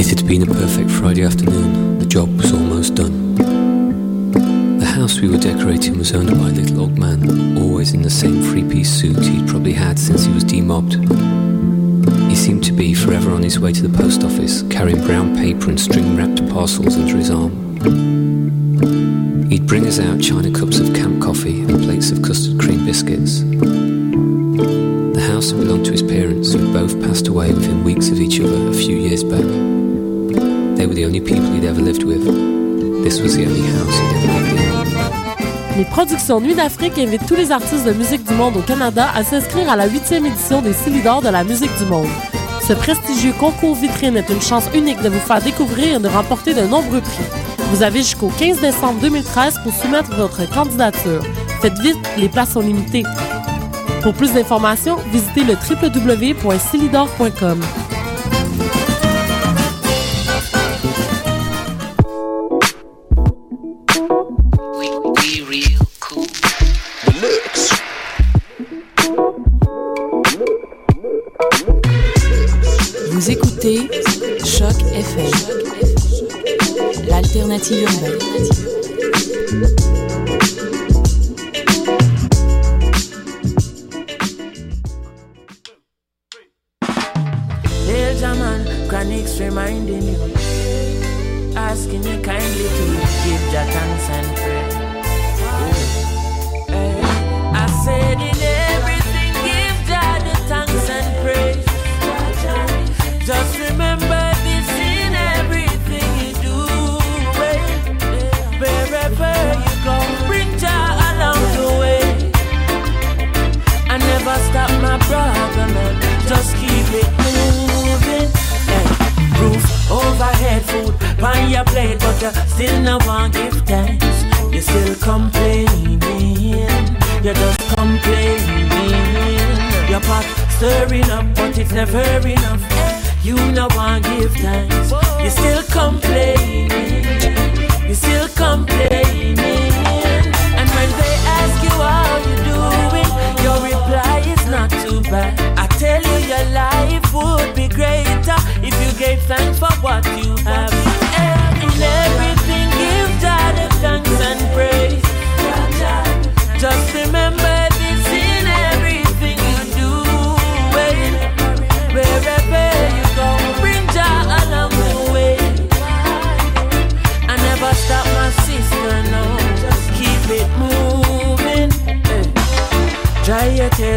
It had been a perfect Friday afternoon. The job was almost done. The house we were decorating was owned by a little old man, always in the same three piece suit he'd probably had since he was demobbed. He seemed to be forever on his way to the post office, carrying brown paper and string wrapped parcels under his arm. He'd bring us out china cups of camp coffee and plates of custard cream biscuits. The house had belonged to his parents, who had both passed away within weeks of each other a few years back. They were the only people ever lived with. This was the only house. Les productions Nuit d'Afrique invitent tous les artistes de musique du monde au Canada à s'inscrire à la huitième édition des Célidors de la musique du monde. Ce prestigieux concours vitrine est une chance unique de vous faire découvrir et de remporter de nombreux prix. Vous avez jusqu'au 15 décembre 2013 pour soumettre votre candidature. Faites vite, les places sont limitées. Pour plus d'informations, visitez le www.celidor.com.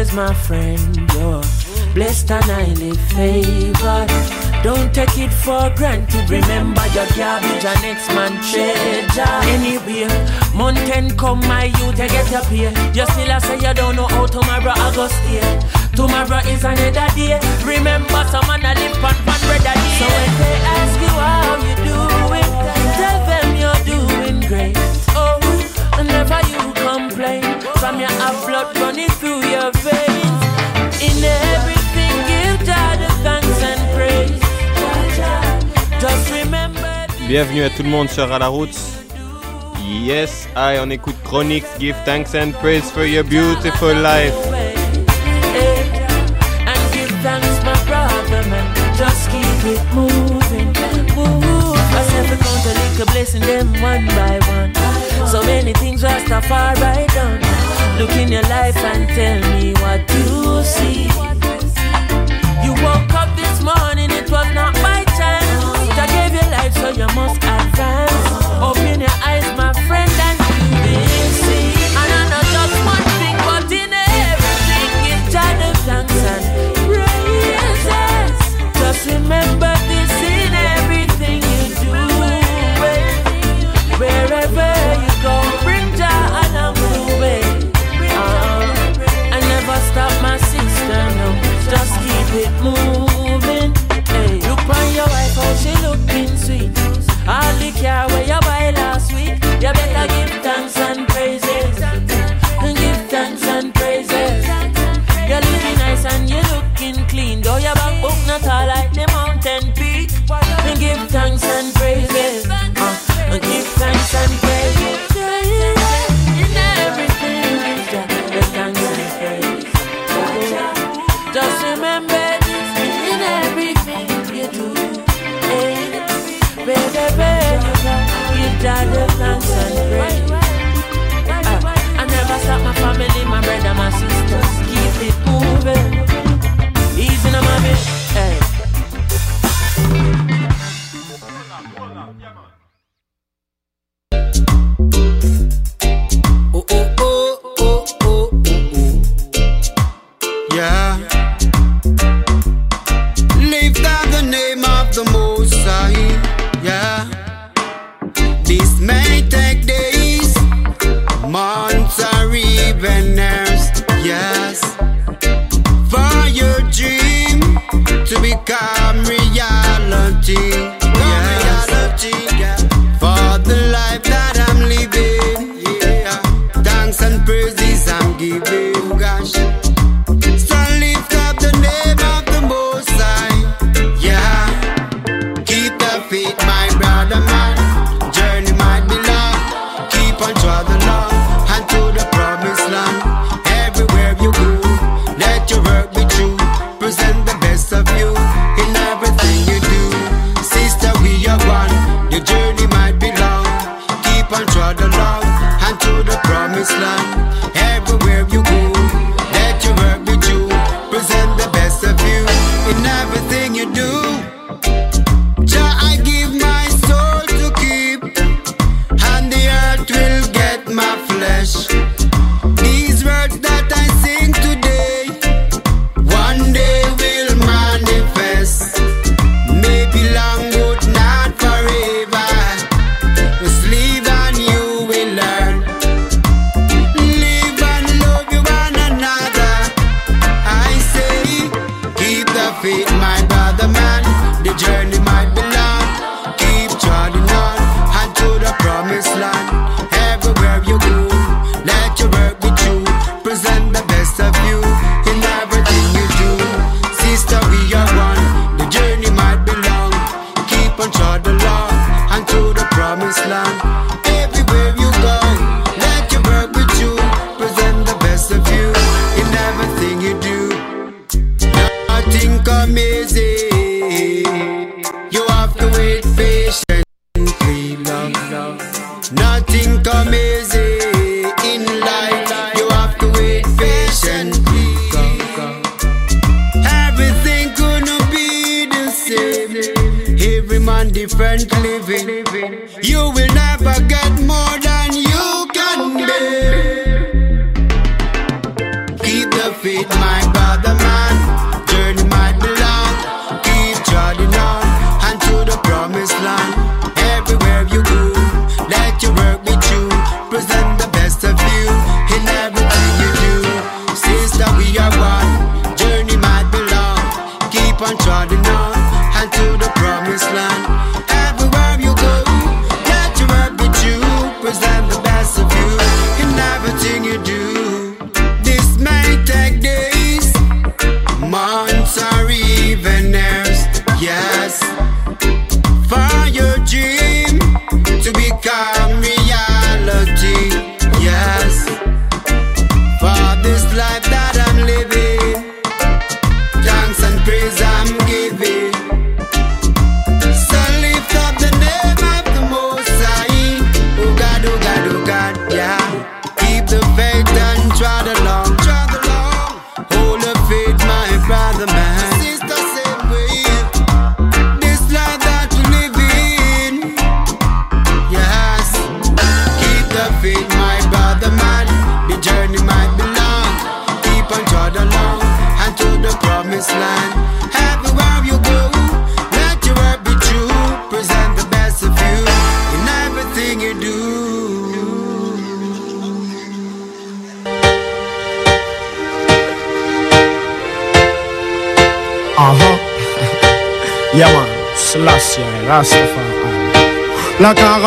tears, my friend. You're blessed and highly favored. Don't take it for granted. Remember your garbage and next man treasure. Anyway, mountain come, my youth, you get your pay. You still a say you don't know how tomorrow I go stay. Tomorrow is another day. Remember, some man a live on bread a day. So when they ask you how and never you complain. From your have blood running through your veins. In everything, give God the thanks and praise. Just remember. Bienvenue à tout le monde sur À la route. Yes, I on écoute Chronix. Give thanks and praise for your beautiful life. And give thanks, my brother, man. Just keep it moving, move. I said count a little blessing them one by one. So many things Rastafari done. Look in your life and tell me what you see. You woke up this morning, it was not by chance. I gave you life, so you must advance. Open your eyes, my friend, and you will see. And I know just one thing, but in everything, give the thanks and praises. Just remember it moves.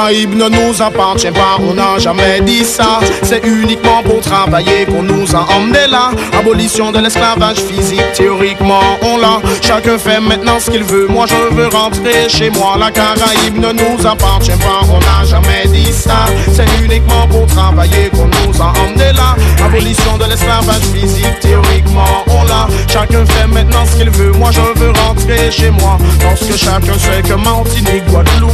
Caraïbes ne nous appartient pas, on n'a jamais dit ça. C'est uniquement pour travailler qu'on nous a emmenés là. Abolition de l'esclavage physique, théoriquement on l'a. Chacun fait maintenant ce qu'il veut, moi je veux rentrer chez moi. La Caraïbe ne nous appartient pas, on n'a jamais dit ça. C'est uniquement pour travailler qu'on nous a emmenés là. Abolition de l'esclavage physique, théoriquement on l'a. Chacun fait maintenant ce qu'il veut, moi je veux rentrer chez moi. Parce que chacun sait que Martinique, Guadeloupe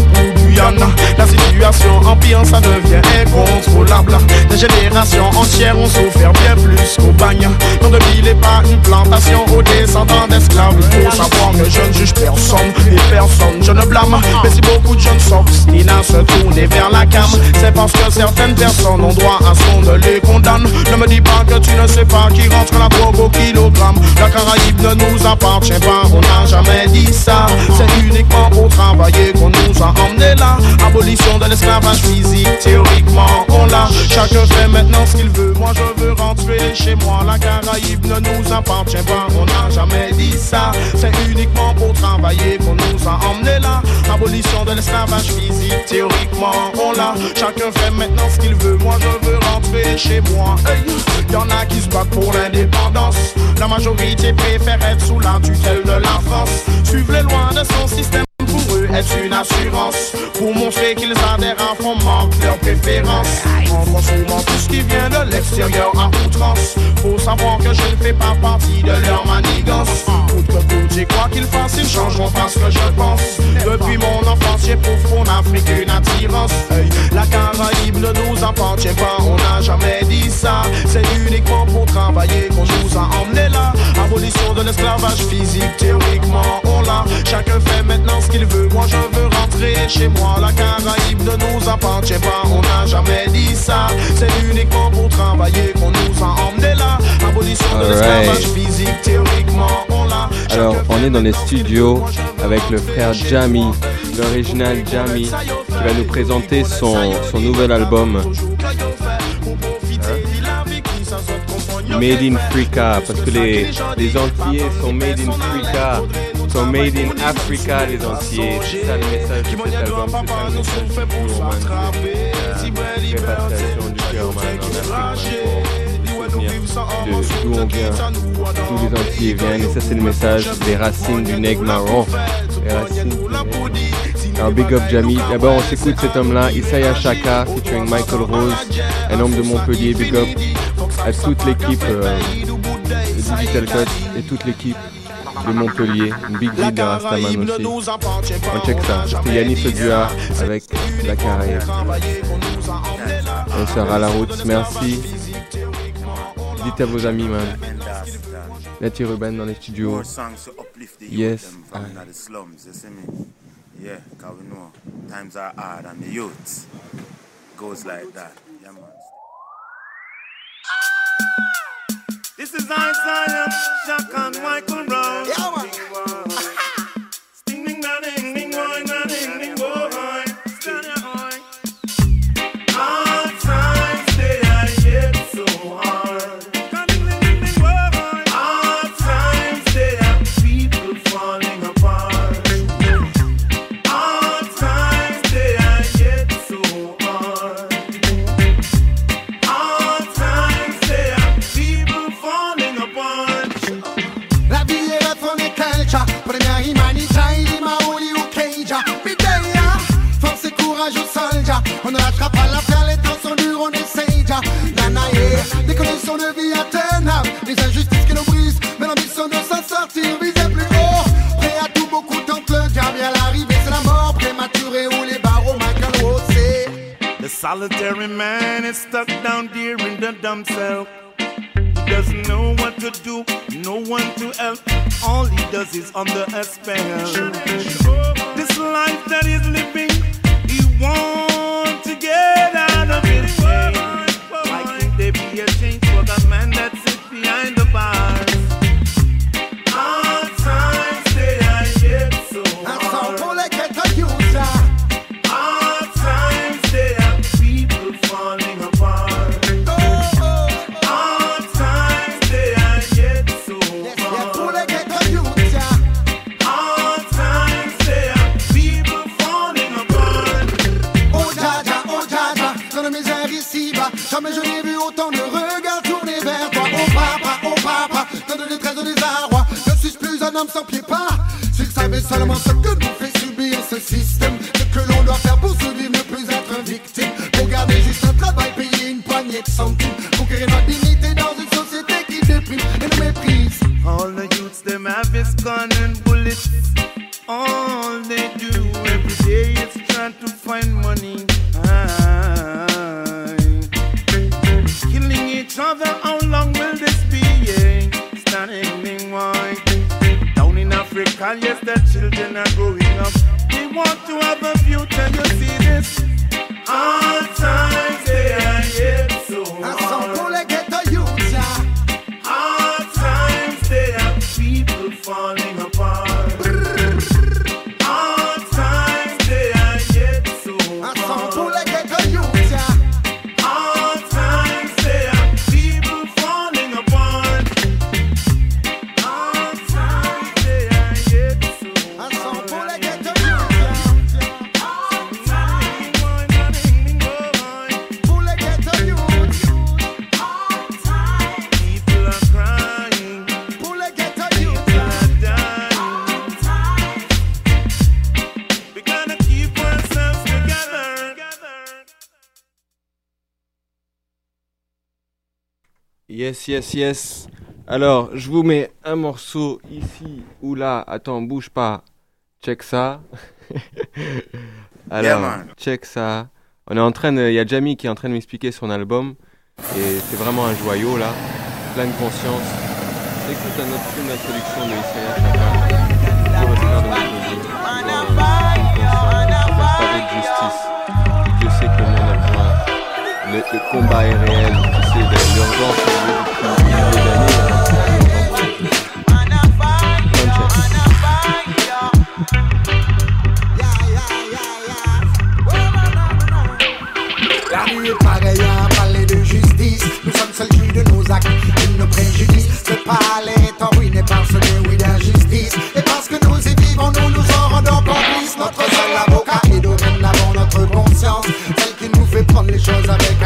la situation empire, ça devient incontrôlable. Des générations entières ont souffert bien plus qu'au bagne. Dans de n'est pas une plantation aux descendants d'esclaves. Il faut savoir que je ne juge personne et personne je ne blâme. Mais si beaucoup de jeunes s'obstinent à se tourner vers la cam, c'est parce que certaines personnes ont droit à ce qu'on ne les condamne. Ne me dis pas que tu ne sais pas qui rentre la drogue au kilogramme. La Caraïbe ne nous appartient pas, on n'a jamais dit ça. C'est uniquement pour travailler qu'on nous a emmenés là. Abolition de l'esclavage physique, théoriquement on l'a. Chacun fait maintenant ce qu'il veut. Moi je veux rentrer chez moi. La Caraïbe ne nous appartient pas, on n'a jamais dit ça. C'est uniquement pour travailler qu'on nous a emmenés là. Abolition de l'esclavage physique, théoriquement on l'a. Chacun fait maintenant ce qu'il veut. Moi je veux rentrer chez moi. Hey. A qui se battent pour l'indépendance. La majorité préfère être sous la tutelle de la France. Suivre les lois de son système est une assurance. Pour montrer qu'ils adhèrent à fond manque leurs préférences En consommant tout ce qui vient de l'extérieur à outrance. Faut savoir que je ne fais pas partie de leur manigance. Coûte j'ai quoi qu'ils fassent, ils changeront pas ce que je pense. Depuis mon enfance, j'éprouve pour Afrique une attirance. La Caraïbe ne nous appartient pas, on n'a jamais dit ça. C'est uniquement pour travailler là Abolition de l'esclavage physique, théoriquement on l'a. Chacun fait maintenant ce qu'il veut, moi je veux rentrer chez moi. La Caraïbe ne nous appartient pas, on n'a jamais dit ça. C'est uniquement pour travailler qu'on nous a emmenés là. Abolition de Alright. l'esclavage physique, théoriquement on l'a. Alors, on est dans les studios avec le frère Jamie, l'original Jamie, qui va nous présenter son, son nouvel album Made in Africa, parce que les, les Antillais sont made in Africa, sont made in Africa les Antillais. C'est ça le message de cet album, c'est ça le message du Pure Man, c'est du en Afrique pour souvenir de d'où on vient, d'où les Antillais viennent, et ça c'est le message des racines du nègre marron. Les racines. Alors big up Jamie, d'abord on s'écoute cet homme-là, Isaiah Shaka, featuring Michael Rose, un homme de Montpellier, big up à toute l'équipe euh, de Digital Cut et toute l'équipe de Montpellier, une big deal de Rastaman aussi. On check ça, c'était Yannis Odua avec la Caraïbe. On sera à la route, merci. Dites à vos amis, man. Letty Ruben dans les studios. Yes? Yeah, cause we know times are hard and the youth goes like that. This is Isaiah, Jack and Michael The solitary man is stuck down there in the dump cell. He doesn't know what to do, no one to help. All he does is under a spell. This life that he's living, he wants to get out of it. yes, yes. Alors, je vous mets un morceau ici ou là. Attends, bouge pas. Check ça. Alors, check ça. On est en train Il y a Jamie qui est en train de m'expliquer son album. Et c'est vraiment un joyau, là. Plein de conscience. Écoute un autre film, la sélection de Israël combat est réel. La rue est pareille à un palais de justice. Nous sommes seuls juges de nos actes et de nos préjudices. Ce palais est en ruine et parsemé, oui, d'injustice. Et parce que nous y vivons, nous nous en rendons complices. Notre seul avocat est dorénavant notre conscience, celle qui nous fait prendre les choses avec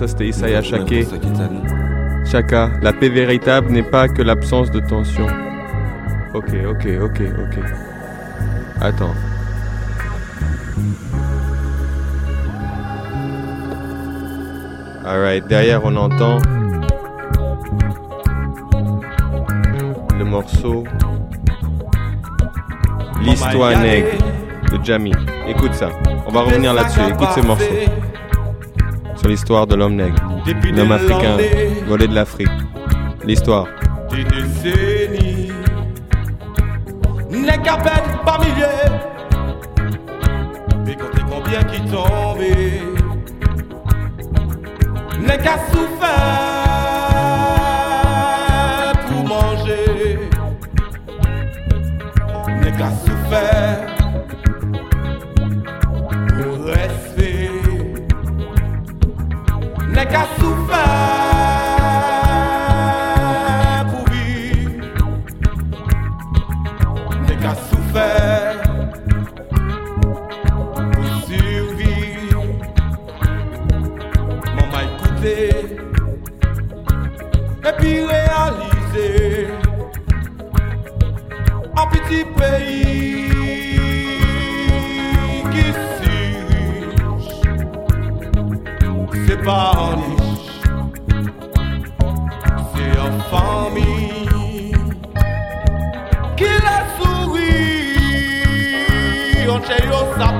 ça c'était Isaiah Chake. Chaka, la paix véritable n'est pas que l'absence de tension. Ok, ok, ok, ok. Attends. Alright, derrière on entend le morceau L'histoire nègre de Jamie. Écoute ça. On va revenir là-dessus. Écoute ce morceau. L'histoire de l'homme nègre. L'homme africain volé de l'Afrique. L'histoire. des décennies. N'est qu'à peine par milliers. Mais comptez combien qui tombent. N'est qu'à souffert pour manger. N'est qu'à souffert N'est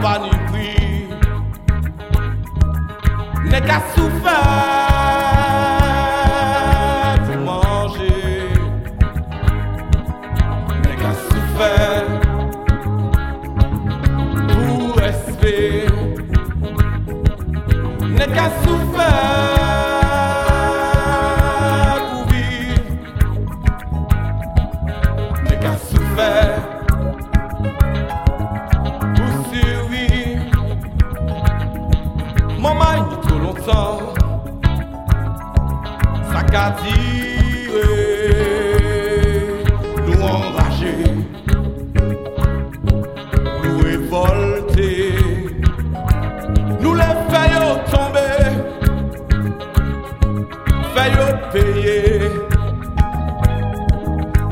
pa ni pri. Nè ka soufer tiré, nous enragés, nous révoltés, nous les faisons tomber, faisons payer.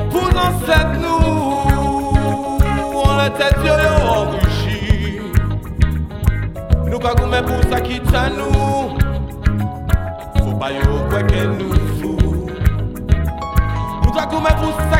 Pour nos ancêtres, nous, on était enrichis. Nous pas pour ça nous.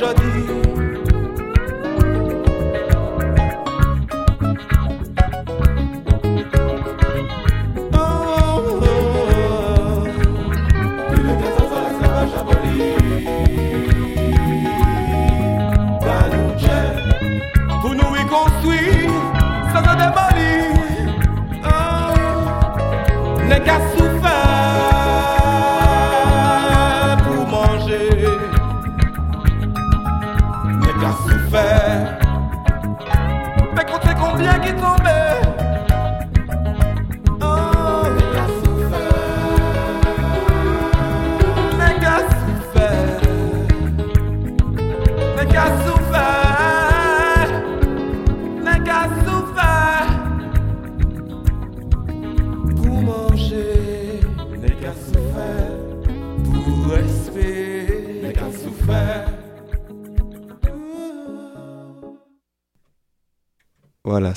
yon qui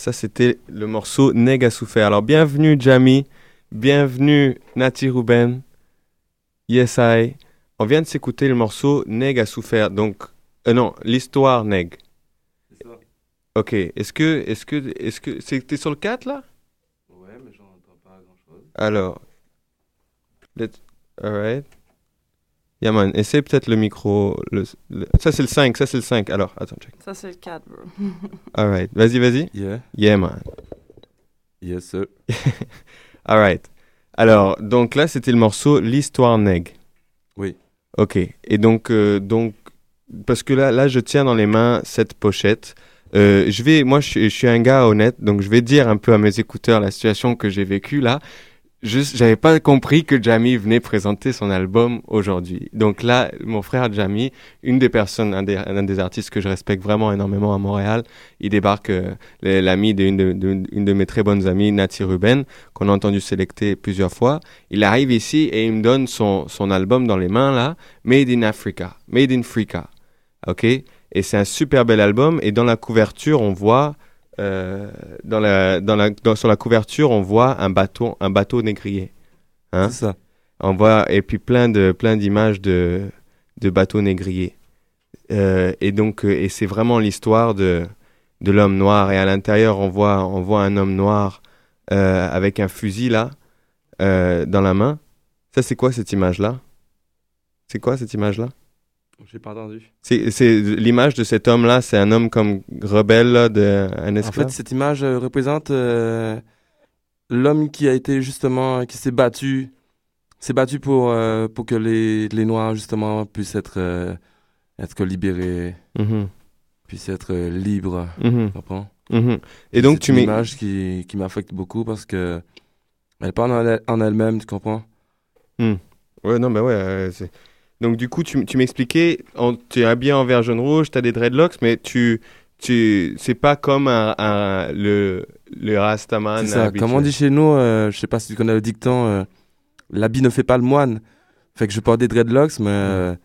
ça c'était le morceau Neg a souffert. Alors bienvenue Jamie, bienvenue Nati Ruben, Yes I. On vient de s'écouter le morceau Neg a souffert. Donc, euh, non, l'histoire Neg. Ok, est-ce que, est-ce que, est-ce que, t'es sur le 4 là? Ouais, mais j'en entends pas grand chose. Alors, let's, alright. Yeah man, essaie peut-être le micro. le- le- ça c'est le 5, ça c'est le 5. Alors, attends, check. Ça, c'est le 4, bro. Alright, vas-y, vas-y. Yeah. Yeah man. Yes, sir. Alright. Alors, donc là c'était le morceau L'histoire Neg. Oui. Ok. Et donc, euh, donc, parce que là, là, je tiens dans les mains cette pochette. Euh, je vais, moi, je, suis- je suis un gars honnête, donc je vais dire un peu à mes écouteurs la situation que j'ai vécue là. Juste, j'avais pas compris que Jamie venait présenter son album aujourd'hui. Donc là, mon frère Jamie, une des personnes, un des, artistes que je respecte vraiment énormément à Montréal, il débarque euh, l'ami d'une de, de, une de mes très bonnes amies, Nati Ruben, qu'on a entendu sélecter plusieurs fois. Il arrive ici et il me donne son, son album dans les mains là, Made in Africa, Made in Africa. Ok? Et c'est un super bel album. Et dans la couverture, on voit, euh, dans la, dans la, dans- sur la couverture, on voit un bateau, un bateau négrier. Hein C'est ça. On voit, et puis plein de, plein d'images de, de bateaux négriers. Euh, et donc, euh, et c'est vraiment l'histoire de, de l'homme noir. Et à l'intérieur, on voit, on voit un homme noir euh, avec un fusil là, dans la main. Ça, c'est quoi cette image-là? C'est quoi cette image-là? J'ai pas entendu. C'est c'est l'image de cet homme-là, c'est un homme comme rebelle, là, de, un En esclave? fait, cette image euh, représente euh, l'homme qui a été justement, qui s'est battu, s'est battu pour, euh, pour que les, les Noirs justement puissent être, euh, être libérés, Mhm. puissent être euh, libres. Mhm. Tu comprends? Mhm. Et donc, C'est tu une image qui, qui m'affecte beaucoup parce que elle parle en elle- en elle-même, tu comprends? Hmm. Ouais, non, mais ouais. c'est- donc, du coup, tu, tu m'expliquais, tu es habillé en vert, jaune, rouge, tu as des dreadlocks, mais tu. tu c'est pas comme un, un- le, le Rastaman. Ça. Comme on dit chez nous, euh, je sais pas si tu connais le dicton, euh, l'habit ne fait pas le moine. Fait que je porte des dreadlocks, mais euh,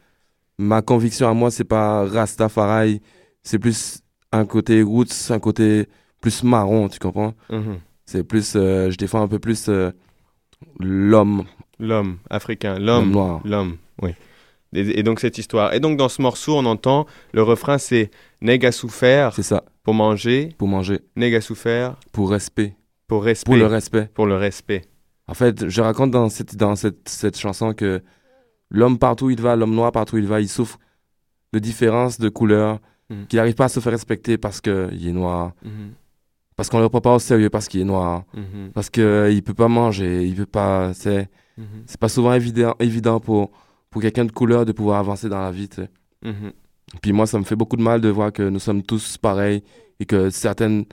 ma conviction à moi, c'est pas Rastafari. C'est plus un côté roots, un côté plus marron, tu comprends? Mhm. C'est plus, euh, je défends un peu plus l'homme. L'homme africain, l'homme. noir. L'homme, oui. Et, et donc, cette histoire. Et donc, dans ce morceau, on entend le refrain c'est Neg a souffert C'est ça, pour manger, pour manger, Neg a souffert pour respect, pour respect. pour le respect. Pour le respect. En fait, je raconte dans cette, dans cette, cette chanson que l'homme partout où il va, l'homme noir partout où il va, il souffre de différences de couleurs, Mhm. qu'il n'arrive pas à se faire respecter parce qu'il est noir, Mhm. parce qu'on ne le prend pas au sérieux parce qu'il est noir, Mhm. parce qu'il ne peut pas manger, il peut pas. C'est c'est pas souvent évident, évident pour, pour quelqu'un de couleur de pouvoir avancer dans la vie. tu sais. Mhm. Puis moi, ça me fait beaucoup de mal de voir que nous sommes tous pareils et que certaines,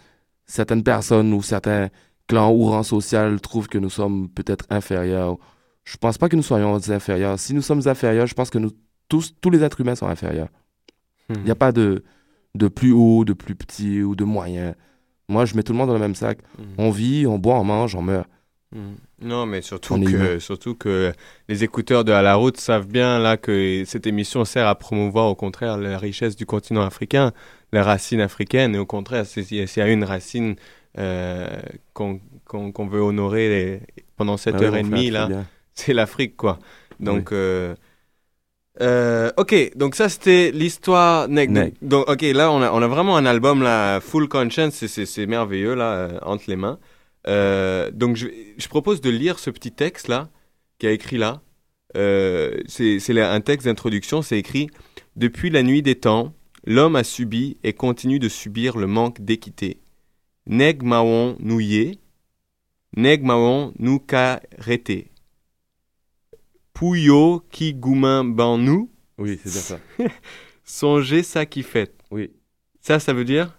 certaines personnes ou certains clans ou rangs sociaux trouvent que nous sommes peut-être inférieurs. Je pense pas que nous soyons inférieurs. Si nous sommes inférieurs, je pense que nous tous, tous les êtres humains sont inférieurs. Il n'y a pas de, de plus haut, de plus petit ou de moyen. Moi, je mets tout le monde dans le même sac. Mhm. On vit, on boit, on mange, on meurt. Mm. Non, mais surtout que, surtout que les écouteurs de À la route savent bien là que cette émission sert à promouvoir au contraire la richesse du continent africain, les racines africaines, et au contraire, s'il y a- une racine euh, qu'on veut honorer les- pendant cette Ah heure et demie là, c'est l'Afrique quoi. Donc, euh, euh, ok, donc ça c'était l'histoire Neg. Donc, ok, là on a, on a vraiment un album là, full conscience, c'est merveilleux là, euh, entre les mains. Euh, donc je, je propose de lire ce petit texte là, qui a écrit là. Euh, c'est un texte d'introduction, c'est écrit Depuis la nuit des temps, l'homme a subi et continue de subir le manque d'équité. Neg maon nou ye, neg maon nou ka rete. Pouyo ki goumen ban nou, Oui, c'est bien ça. songez ça qui fait. Oui. Ça, ça veut dire?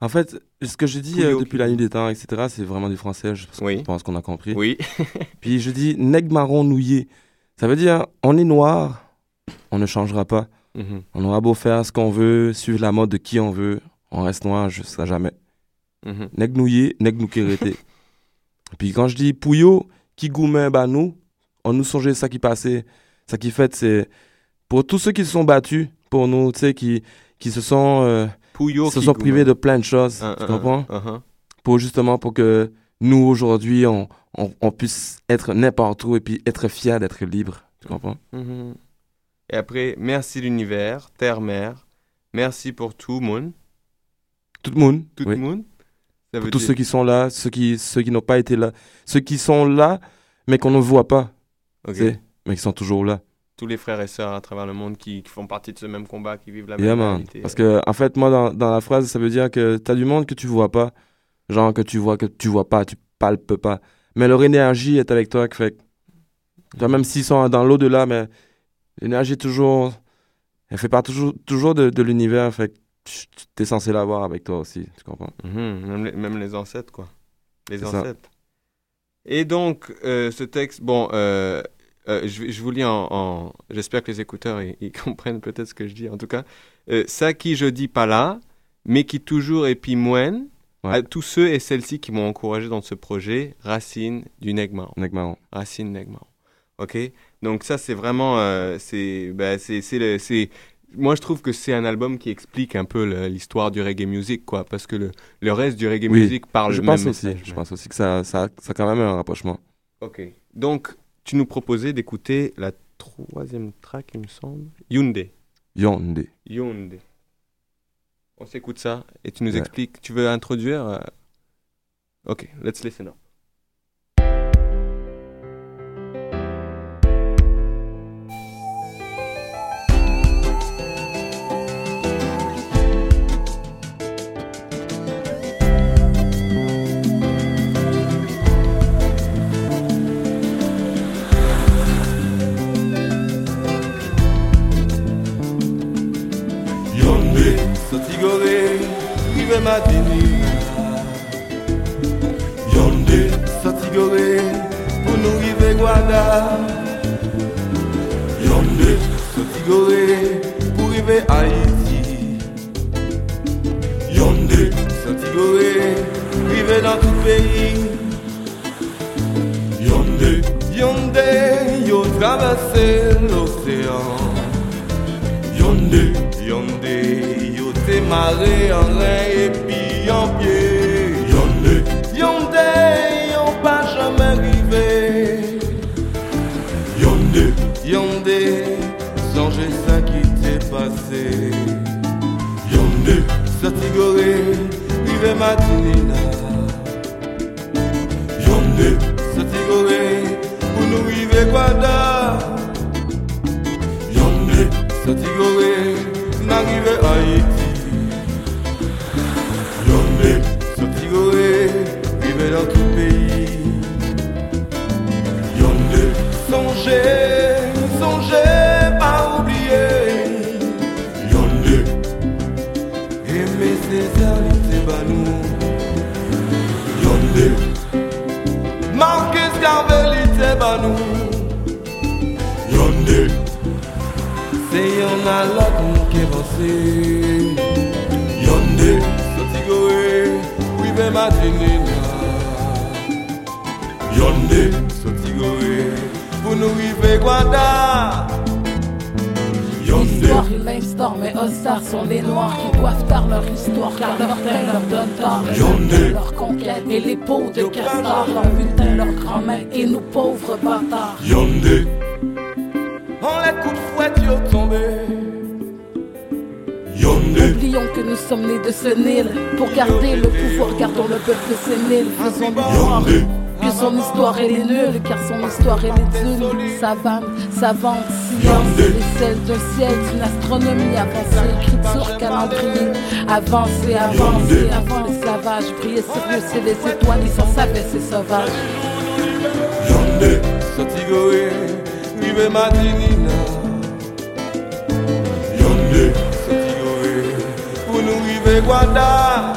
En fait, ce que je dis euh, depuis la nuit des temps, etc., c'est vraiment du français. Je pense, Oui. je pense qu'on a compris. Oui. Puis je dis nègre marron nouillé. Ça veut dire on est noir, on ne changera pas. Mhm. On aura beau faire ce qu'on veut, suivre la mode de qui on veut, on reste noir jusqu'à jamais. Mhm. Nègre nouillé, nègre nous. Puis quand je dis pouillot, qui goumen bah nous, on nous songeait ça qui passait. Ça qui fait, c'est pour tous ceux qui se sont battus pour nous, tu sais, qui, qui se sont. euh, Se sont privés de plein de choses, Uh, tu uh, comprends uh, uh-huh. Pour justement, pour que nous, aujourd'hui, on, on, on puisse être n'importe où et puis être fiers d'être libre, tu comprends Mhm. Et après, merci l'univers, terre, mer. Merci pour tout, Moon. Tout le monde. Tout oui. le monde. Ça veut tous dire- ceux qui sont là, ceux qui, ceux qui n'ont pas été là, ceux qui sont là, mais qu'on ne voit pas, Ok. tu sais, mais qui sont toujours là. Tous les frères et sœurs à travers le monde qui, qui font partie de ce même combat, qui vivent la Yeah, même réalité. Parce que, en fait, moi, dans, dans la phrase, ça veut dire que t'as du monde que tu vois pas. Genre que tu vois, que tu vois pas, tu palpes pas. Mais leur énergie est avec toi, fait que- tu vois, même s'ils sont dans l'au-delà, mais l'énergie est toujours, elle fait part toujours, toujours de, de l'univers, fait que tu es censé l'avoir avec toi aussi, tu comprends? Même, les, même les ancêtres, quoi. Les ça. ancêtres. Et donc, euh, ce texte, bon, euh, euh, je, vous lis en. en- J'espère que les écouteurs ils, ils comprennent peut-être ce que je dis. En tout cas, euh, ça qui je dis pas là, mais qui toujours et puis moine, à tous ceux et celles-ci qui m'ont encouragé dans ce projet, Racine du Negmao. Negmao. Racine Negmao. Ok? Donc, ça, c'est vraiment. euh, c'est. bah, c'est c'est moi, je trouve que c'est un album qui explique un peu l'histoire du reggae music, quoi, parce que le, le reste du reggae Oui, music parle je le pense même aussi, message, je mais- pense aussi que ça, ça, ça a quand même un rapprochement. Ok. Donc, tu nous proposais d'écouter la troisième track, il me semble. Hyundai. Yondé. Hyundai. On s'écoute ça et tu nous Ouais. expliques. Tu veux introduire euh, Ok, let's listen up. Madinina Yonde. Satigore pou nou rive Gwada. Yonde. Satigore pou rive Haiti. Yonde. Satigore rive nan tout peyi Yonde. Yonde yo travesse l'osean Yonde. Yonde. Yo te maré en rein et puis en pied. Yonde, yonde, yo pas jamais rivé. Yonde, yonde, songez ça qui t'est passé. Yonde, satigoré, rive matinina. Yonde, satigoré, pour nous rive guada. Yonde, Satigore, n'arrive à Haïti. notre pays Yonde Songez, songez, pas oublier. Yonde Aimer ses amis, c'est pas nous. Yonde Marquez Scarvelli, c'est pas nous. Yonde C'est y'en a la qu'on qui Yonde Sotigoé, oui ben matinée Yonde, sotigoe, pou nou wive gwada Yonde, L'histoire est l'instant, mais Ostar sont les noirs qui doivent taire leur histoire, car leur teint leur donne tort. Yonde. Leur conquête et les peaux de castor, leur butin, leur grand-mère et nous pauvres bâtards. Yonde, on les coups de fouette yo tombé Yonde, Oublions que nous sommes nés de ce Nil. Pour garder le pouvoir, gardons le peuple sénile. Faisons que son histoire elle est nulle, car son histoire elle est d'une savane, savante, science, et celle d'un ciel, d'une astronomie avancée, écriture, calendrier, avancé, avancé, avant l'esclavage, briller sur le ciel des étoiles, ils s'en savaient, ces sauvages. Yonde, sotigoe, wive matinina Yonde, sotigoe, pou nou wive gwada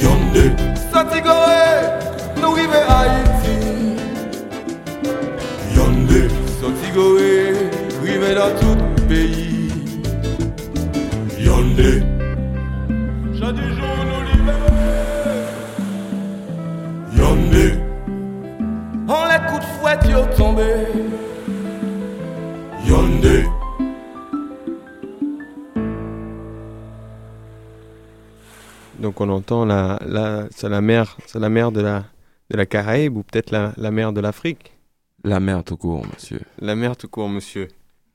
Yonde, sotigoe, nou wive Haiti Yonde, sotigoe, wive dans tout pays. Yonde, chaque jour nous libérer Yonde, on les coups de fouette yo tombé. Yonde. Donc on entend la, la, c'est la mer, c'est la mer de la, de la Caraïbe ou peut-être la, la mer de l'Afrique? La mer tout court, monsieur. La mer tout court, monsieur.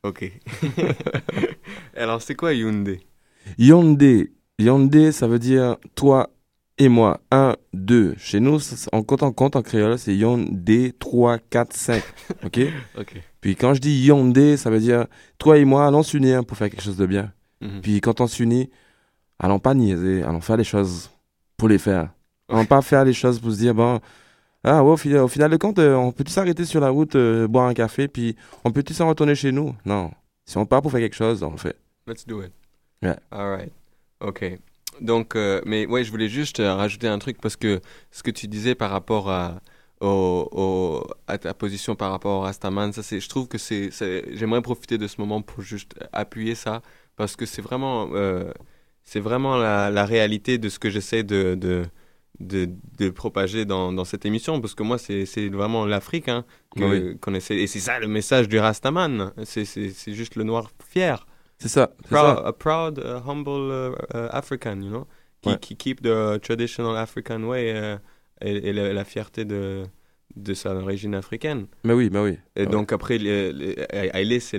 Ok. Alors c'est quoi Hyundai Yondé. Yondé, ça veut dire toi et moi. Un, deux. Chez nous, on compte en compte en créole, c'est Yondé, 3, 4, 5. OK? Ok. Puis quand je dis Yondé, ça veut dire toi et moi, allons s'unir pour faire quelque chose de bien. Mhm. Puis quand on s'unit, allons pas niaiser, allons faire les choses pour les faire. Allons pas faire les choses pour se dire, bon, ah ouais, au final, au final de compte, euh, on peut-tu s'arrêter sur la route, euh, boire un café, puis on peut-tu s'en retourner chez nous? Non. Si on part pour faire quelque chose, on le fait. Let's do it. Ouais. All right. Ok. Donc, euh, mais ouais, je voulais juste rajouter un truc parce que ce que tu disais par rapport à, au, au- à ta position par rapport au Rastaman, ça c'est, je trouve que c'est, j'aimerais profiter de ce moment pour juste appuyer ça parce que c'est vraiment, c'est vraiment la, la réalité de ce que j'essaie de, de, de, de propager dans, dans cette émission parce que moi c'est, vraiment l'Afrique hein, Oui. qu'on essaie et c'est ça le message du Rastaman, c'est, juste le noir fier. C'est ça. Proud, ça. a proud, uh, humble uh, uh, African, you know, qui, Ouais. qui keep the traditional African way et, et la, la fierté de, de sa origine africaine. Mais oui, mais oui. Et Ouais. donc après, le- le- Haile c'est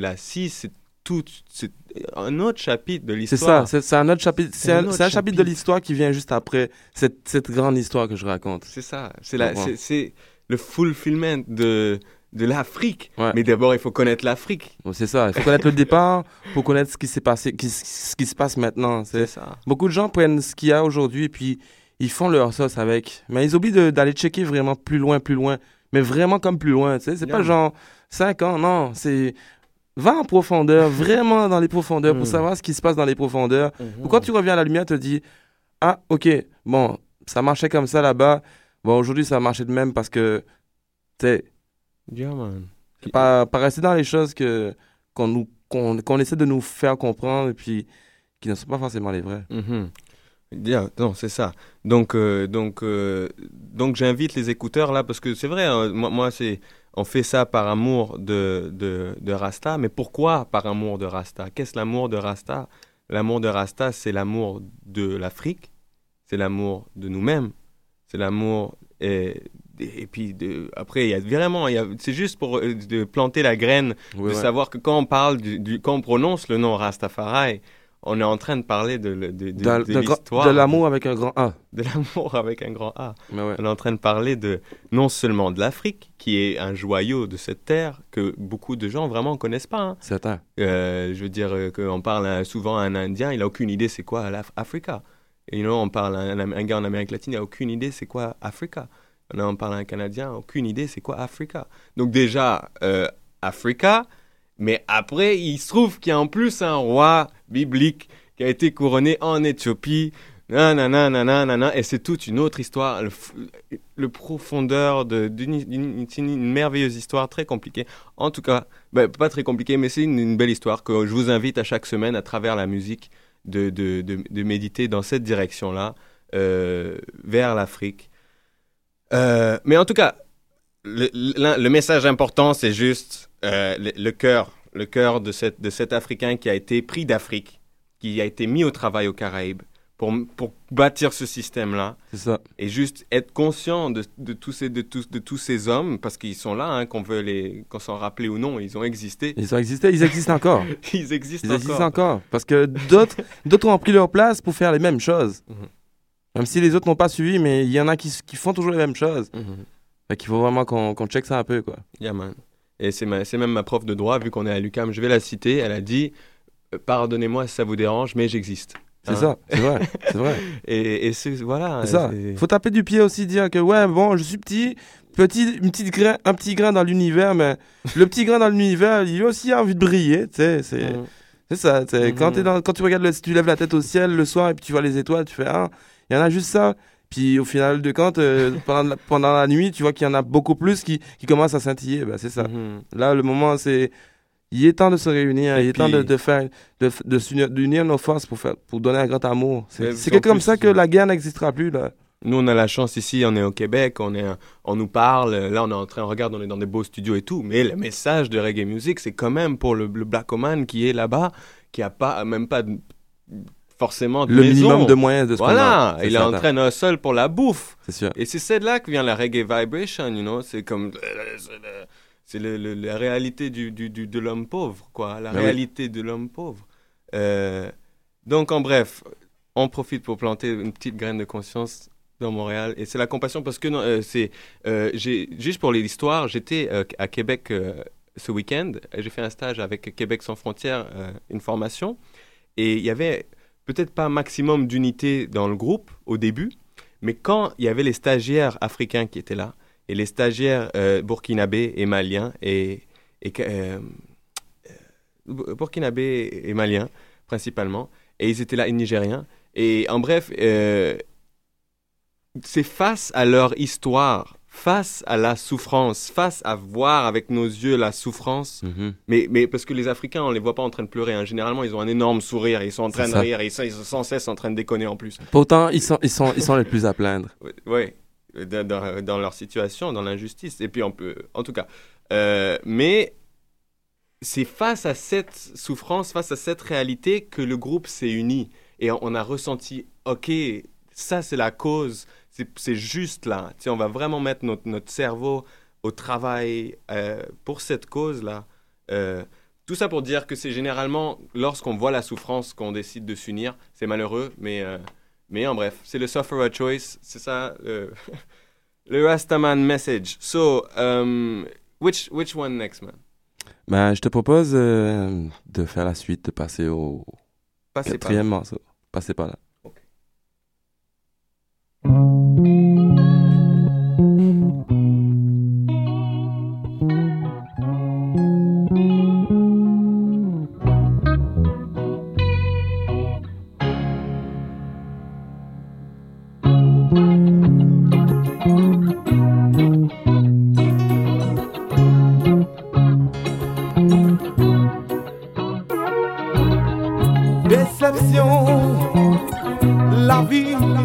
tout, c'est un autre chapitre de C'est l'histoire. ça, c'est c'est un autre chapitre. C'est un un, autre c'est un chapitre de l'histoire qui vient juste après cette, cette grande histoire que je raconte. C'est ça, c'est la- Ouais. c'est- c'est le fulfillment de, de l'Afrique. Ouais. Mais d'abord, il faut connaître l'Afrique. Bon, C'est ça. Il faut connaître le départ pour connaître ce qui s'est passé, qui- ce qui se passe maintenant. C'est ça. Beaucoup de gens prennent ce qu'il y a aujourd'hui et puis ils font leur sauce avec. Mais ils oublient d'aller checker vraiment plus loin, plus loin. Mais vraiment comme plus loin. tu sais. C'est pas genre 5 ans, non. C'est. Va en profondeur, vraiment dans les profondeurs pour Mm. savoir ce qui se passe dans les profondeurs. Mhm. Ou quand tu reviens à la lumière, te dis Ah, ok, bon, ça marchait comme ça là-bas. Bon, aujourd'hui, ça a marché de même parce que, tu sais, Yeah, man. pas, pas rester dans les choses que qu'on nous qu'on qu'on essaie de nous faire comprendre et puis qui ne sont pas forcément les vraies. Yeah, non, c'est ça. Donc, euh, donc, euh, donc j'invite les écouteurs là parce que c'est vrai. hein, moi, moi, c'est on fait ça par amour de, de, de Rasta. Mais pourquoi par amour de Rasta? Qu'est-ce l'amour de Rasta? L'amour de Rasta, c'est l'amour de l'Afrique, c'est l'amour de nous-mêmes, c'est l'amour et, et puis de, après il y a vraiment, il y a- c'est juste pour euh, de planter la graine de ouais. savoir que quand on parle du, du- quand on prononce le nom Rastafari, on est en train de parler de, l'histoire. de l'amour avec un grand A. De l'amour avec un grand A. Mais ouais. On est en train de parler de non seulement de l'Afrique, qui est un joyau de cette terre que beaucoup de gens vraiment connaissent pas. hein. Euh, je veux dire euh, qu'on parle à- souvent à un Indien, il a aucune idée c'est quoi l'Africa. Et know, on parle à un, un gars en Amérique latine, il a aucune idée c'est quoi Africa. On parle à un Canadien, aucune idée c'est quoi Africa. Donc déjà, euh, Africa, mais après, il se trouve qu'il y a en plus un roi biblique qui a été couronné en Éthiopie. Nanana, nanana, et c'est toute une autre histoire, le, profondeur de- d'une une merveilleuse histoire très compliquée. En tout cas, ben, pas très compliquée, mais c'est une, belle histoire que je vous invite à chaque semaine à travers la musique de, de, de, méditer dans cette direction-là, euh, vers l'Afrique. Euh, mais en tout cas, le message important, c'est juste euh, le, le cœur, le cœur de, cette, de cet Africain qui a été pris d'Afrique, qui a été mis au travail aux Caraïbes pour, pour bâtir ce système-là. C'est ça. Et juste être conscient de, de, tous, ces, de, tous, de tous ces hommes, parce qu'ils sont là, hein, qu'on veut les, qu'on s'en rappeler ou non, ils ont existé. Ils ont existé, ils existent encore. Ils existent Ils existent encore. encore. Parce que d'autres d'autres ont pris leur place pour faire les mêmes choses. Mhm. Même si les autres n'ont pas suivi, mais il y en a qui, qui font toujours les mêmes choses. Fait qu'il faut vraiment qu'on qu'on check ça un peu, quoi. Yeah, man. Et c'est même ma prof de droit, vu qu'on est à l'UCAM, je vais la citer. Elle a dit euh, Pardonnez-moi si ça vous dérange, mais j'existe. C'est Hein? ça, c'est vrai, c'est vrai. Et, et voilà. C'est ça. Faut taper du pied aussi, dire que ouais, bon, je suis petit, petit, une petite grain, un petit grain dans l'univers, mais le petit grain dans l'univers, il a aussi envie de briller, tu sais. C'est c'est ça. sais. Quand, dans- quand tu regardes, le, tu lèves la tête au ciel le soir et puis tu vois les étoiles, tu fais ah, il y en a juste ça. Puis au final de compte, euh, pendant, la, pendant la nuit, tu vois qu'il y en a beaucoup plus qui, qui commencent à scintiller. Ben, c'est ça. Mhm. Là, le moment, c'est. Il est temps de se réunir, Et il est temps de, de faire, de, d'unir nos forces pour faire, pour donner un grand amour. C'est que comme ça que la guerre n'existera plus là. Nous, on a la chance ici, on est au Québec, on, est, on nous parle, là, on est en train, regarde, on est dans des beaux studios et tout, mais le message de Reggae Music, c'est quand même pour le, le Black Oman qui est là-bas, qui a pas, même pas forcément de Le maison. minimum de moyens de ce Voilà, il entraîne un seul pour la bouffe. C'est sûr. Et c'est de là que vient la reggae vibration, you know. C'est comme. c'est la réalité du, du- du- de l'homme pauvre, quoi. La Ben oui. réalité de l'homme pauvre. Euh, donc, en bref, on profite pour planter une petite graine de conscience dans Montréal. Et c'est la compassion parce que euh, c'est. euh, juste pour l'histoire, j'étais euh, à Québec ce week-end. J'ai fait un stage avec Québec sans frontières, une formation. Et il y avait peut-être pas maximum d'unité dans le groupe au début, mais quand il y avait les stagiaires africains qui étaient là, et les stagiaires euh, burkinabés et maliens, et, et euh, euh, burkinabés et maliens principalement, et ils étaient là, et nigériens, et en bref, euh, c'est face à leur histoire, face à la souffrance, face à voir avec nos yeux la souffrance. Mhm. Mais, mais parce que les Africains, on les voit pas en train de pleurer. hein. Généralement, ils ont un énorme sourire. Ils sont en train de ça. rire. Ils sont, ils sont sans cesse en train de déconner en plus. Pourtant, ils sont, ils sont, ils sont les plus à plaindre. Oui, dans, dans- dans leur situation, dans l'injustice. Et puis, on peut. En tout cas. Euh, mais c'est face à cette souffrance, face à cette réalité que le groupe s'est uni. Et on a ressenti, OK, ça, c'est la cause. C'est juste là. On va vraiment mettre notre, notre cerveau au travail euh, pour cette cause-là. Euh, tout ça pour dire que c'est généralement lorsqu'on voit la souffrance qu'on décide de s'unir. C'est malheureux, mais, euh, mais en bref, c'est le sufferer choice. C'est ça le, le Rastaman message. So, um, which, which one next, man? Ben, je te propose de faire la suite, de passer au quatrième morceau. Passez par là. Déception, la vie.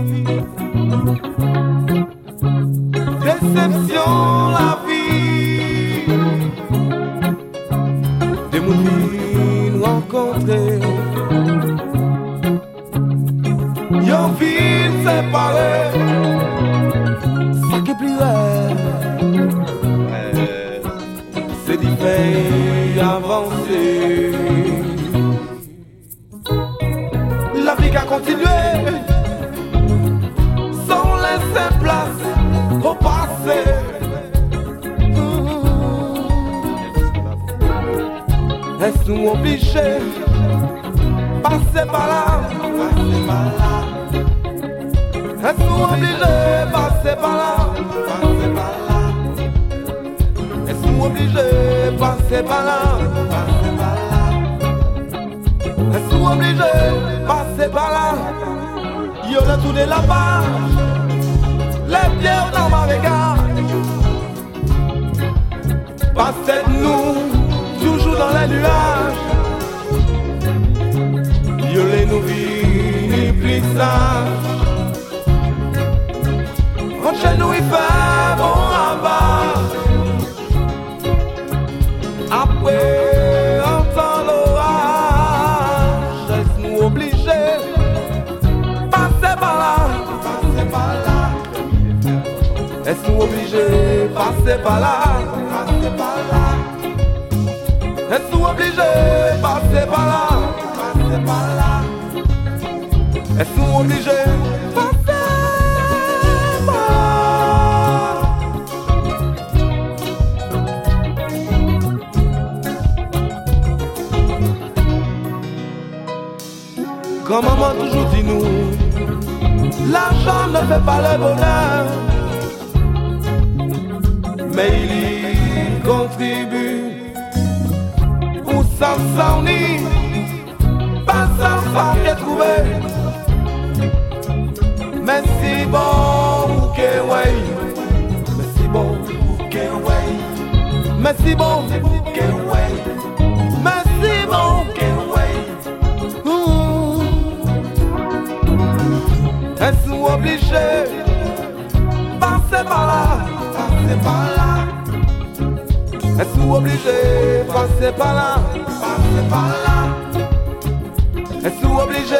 Obligé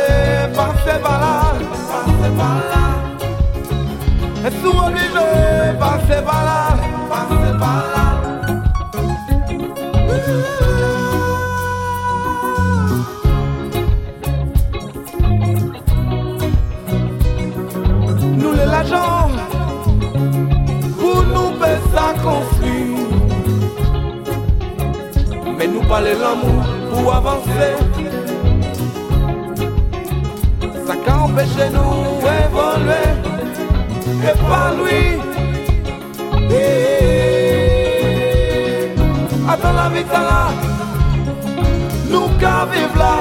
passer par là. Passer par là Est-ce obligé passer par là. Passer par là Nous les l'agent Pour nous faire ça construire Mais nous parler l'amour pour avancer Ça qu'a empêché nous évoluer Et pas lui Attends la vie là Nous qu'à vivre là.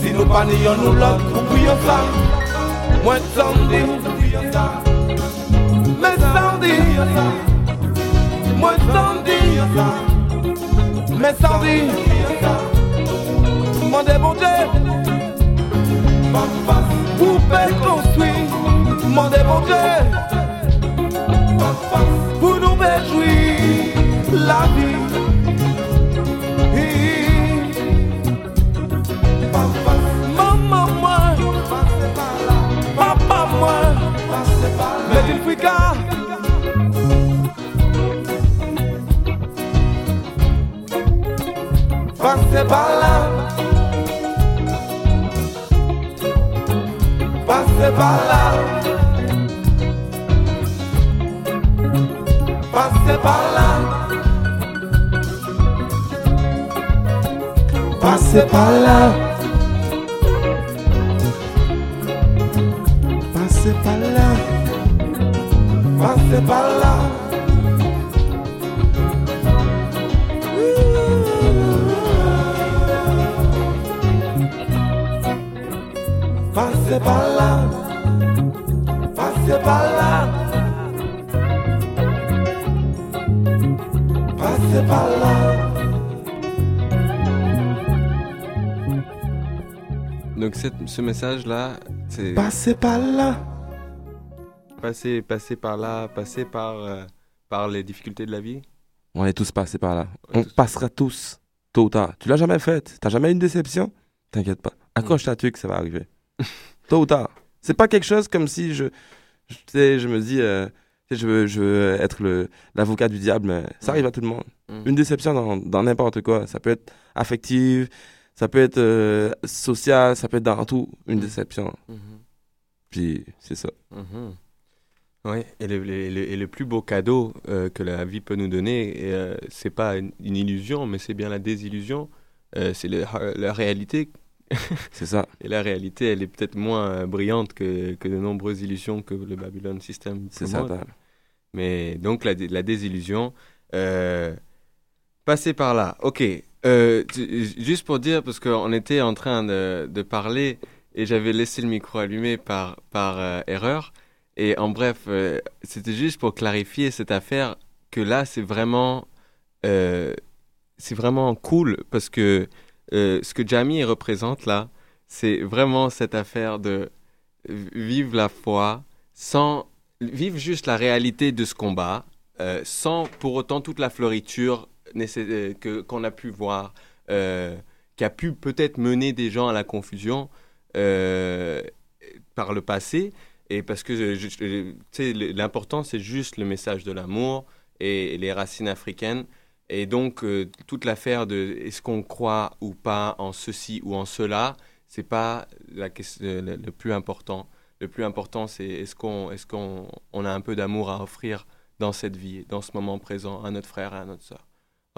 Si nous pas nous l'autre, nous prions ça. Moins de samedi Mais samedi Moins de samedi Mais samedi Mandez bon Dieu. Poupée construire Mandez bon Dieu. Pour nous réjouir La vie. Maman moi Papa moi Mais il fricas Passez par você falar. lá, falar. Você lá. Ce message-là, c'est Passez par là passer, passer par là, passer par, euh, par les difficultés de la vie. On est tous passés par là. On passera tous, tôt ou tard. Tu l'as jamais fait. T'as jamais eu une déception? T'inquiète pas. Accroche ta tuque, ça va arriver. tôt ou tard. C'est pas quelque chose comme si je, je, tu sais, je me dis, euh, je veux, je veux être le l'avocat du diable, mais ça arrive à tout le monde. Mm. Une déception dans dans n'importe quoi. Ça peut être affective, ça peut être euh, social, ça peut être dans tout une déception. Mhm. Puis c'est ça. Mhm. Ouais, et le, le- le- et le plus beau cadeau euh, que la vie peut nous donner, euh, c'est pas une, une illusion, mais c'est bien la désillusion. Euh, c'est la réalité. C'est ça. Et la réalité, elle est peut-être moins brillante que, que de nombreuses illusions que le Babylon System. C'est ça. Mais donc la, la désillusion, passer par là. Ok, euh, juste pour dire, parce qu'on était en train de, parler et j'avais laissé le micro allumé par, par euh, erreur. Et en bref, euh, c'était juste pour clarifier cette affaire que là, c'est vraiment, c'est vraiment cool parce que ce que Jamie représente là, c'est vraiment cette affaire de vivre la foi sans vivre juste la réalité de ce combat, sans pour autant toute la floriture que qu'on a pu voir, euh, qui a pu peut-être mener des gens à la confusion euh, par le passé. Et parce que l'important, c'est juste le message de l'amour et, les racines africaines. Et donc, euh, toute l'affaire de est-ce qu'on croit ou pas en ceci ou en cela, c'est pas la question, le, plus important. Le plus important, c'est est-ce qu'on est qu'on on a un peu d'amour à offrir dans cette vie, dans ce moment présent, à notre frère et à notre soeur.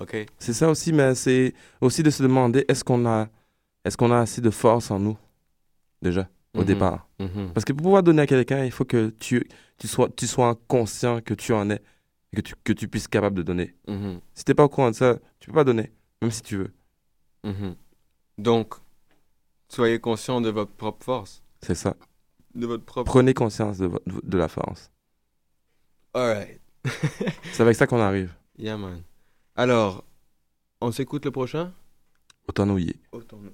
OK C'est ça aussi, mais c'est aussi de se demander est-ce qu'on a, est-ce qu'on a assez de force en nous, déjà, au Mhm. départ? Mhm. Parce que pour pouvoir donner à quelqu'un, il faut que tu, tu, sois, tu sois conscient que tu en es et que tu, que tu puisses être capable de donner. Mhm. Si tu n'es pas au courant de ça, tu peux pas donner, même si tu veux. Donc, soyez conscient de votre propre force. C'est ça. De votre propre. Prenez conscience de, de la force. Alright. C'est avec ça qu'on arrive. Yeah, man. Alors, on s'écoute le prochain? Autant nouiller. Autant nous.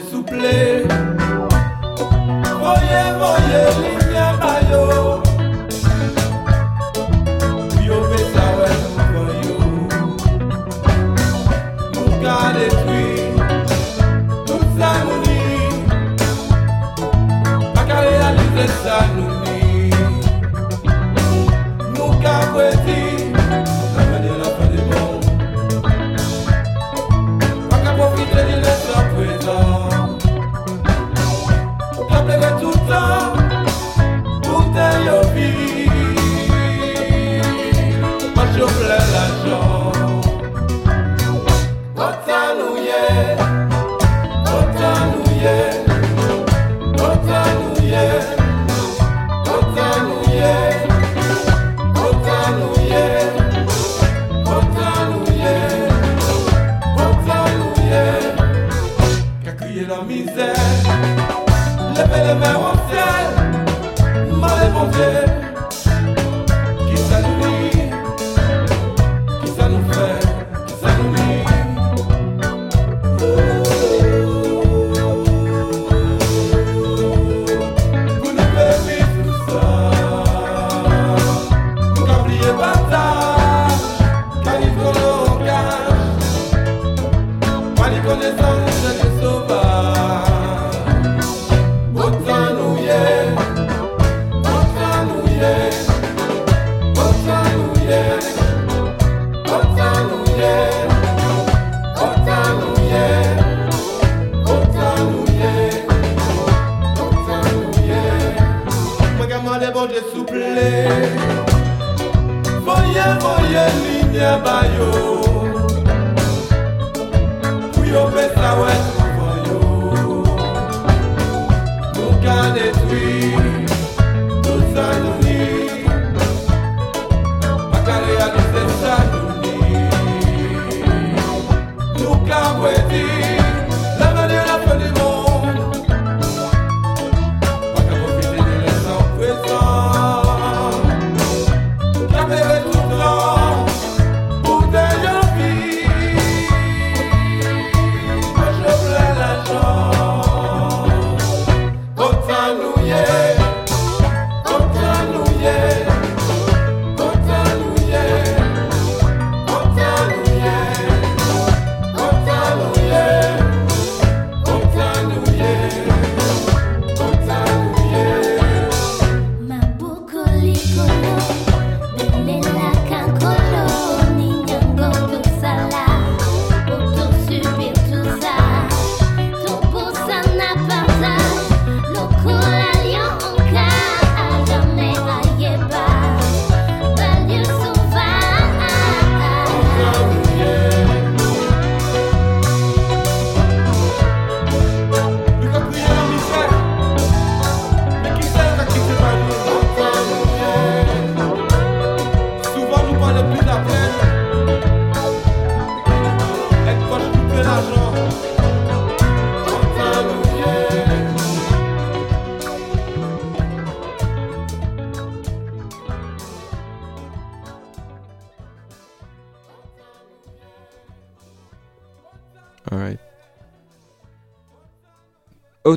Keman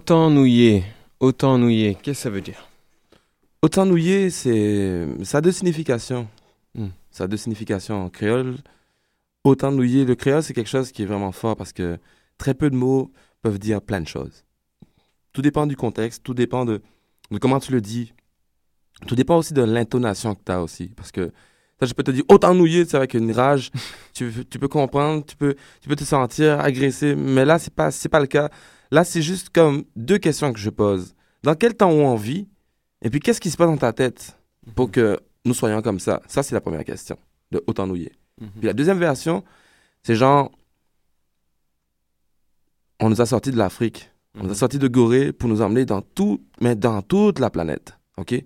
Autant nouillé. Autant nouillé. Qu'est-ce que ça veut dire? Autant nouillé, c'est ça a deux significations. Hmm. Ça a deux significations en créole. Autant nouillé, le créole, c'est quelque chose qui est vraiment fort parce que très peu de mots peuvent dire plein de choses. Tout dépend du contexte, tout dépend de, de comment tu le dis. Tout dépend aussi de l'intonation que tu as aussi. Parce que ça, je peux te dire autant nouillé, c'est avec une rage. tu, tu peux comprendre, tu peux, tu peux te sentir agressé. Mais là, c'est pas, c'est pas le cas. Là, c'est juste comme deux questions que je pose. Dans quel temps on vit? Et puis, qu'est-ce qui se passe dans ta tête pour que nous soyons comme ça? Ça, c'est la première question de autant nouillé. Puis la deuxième version, c'est genre, on nous a sortis de l'Afrique, on nous a sortis de Gorée pour nous emmener dans tout, mais dans toute la planète, ok?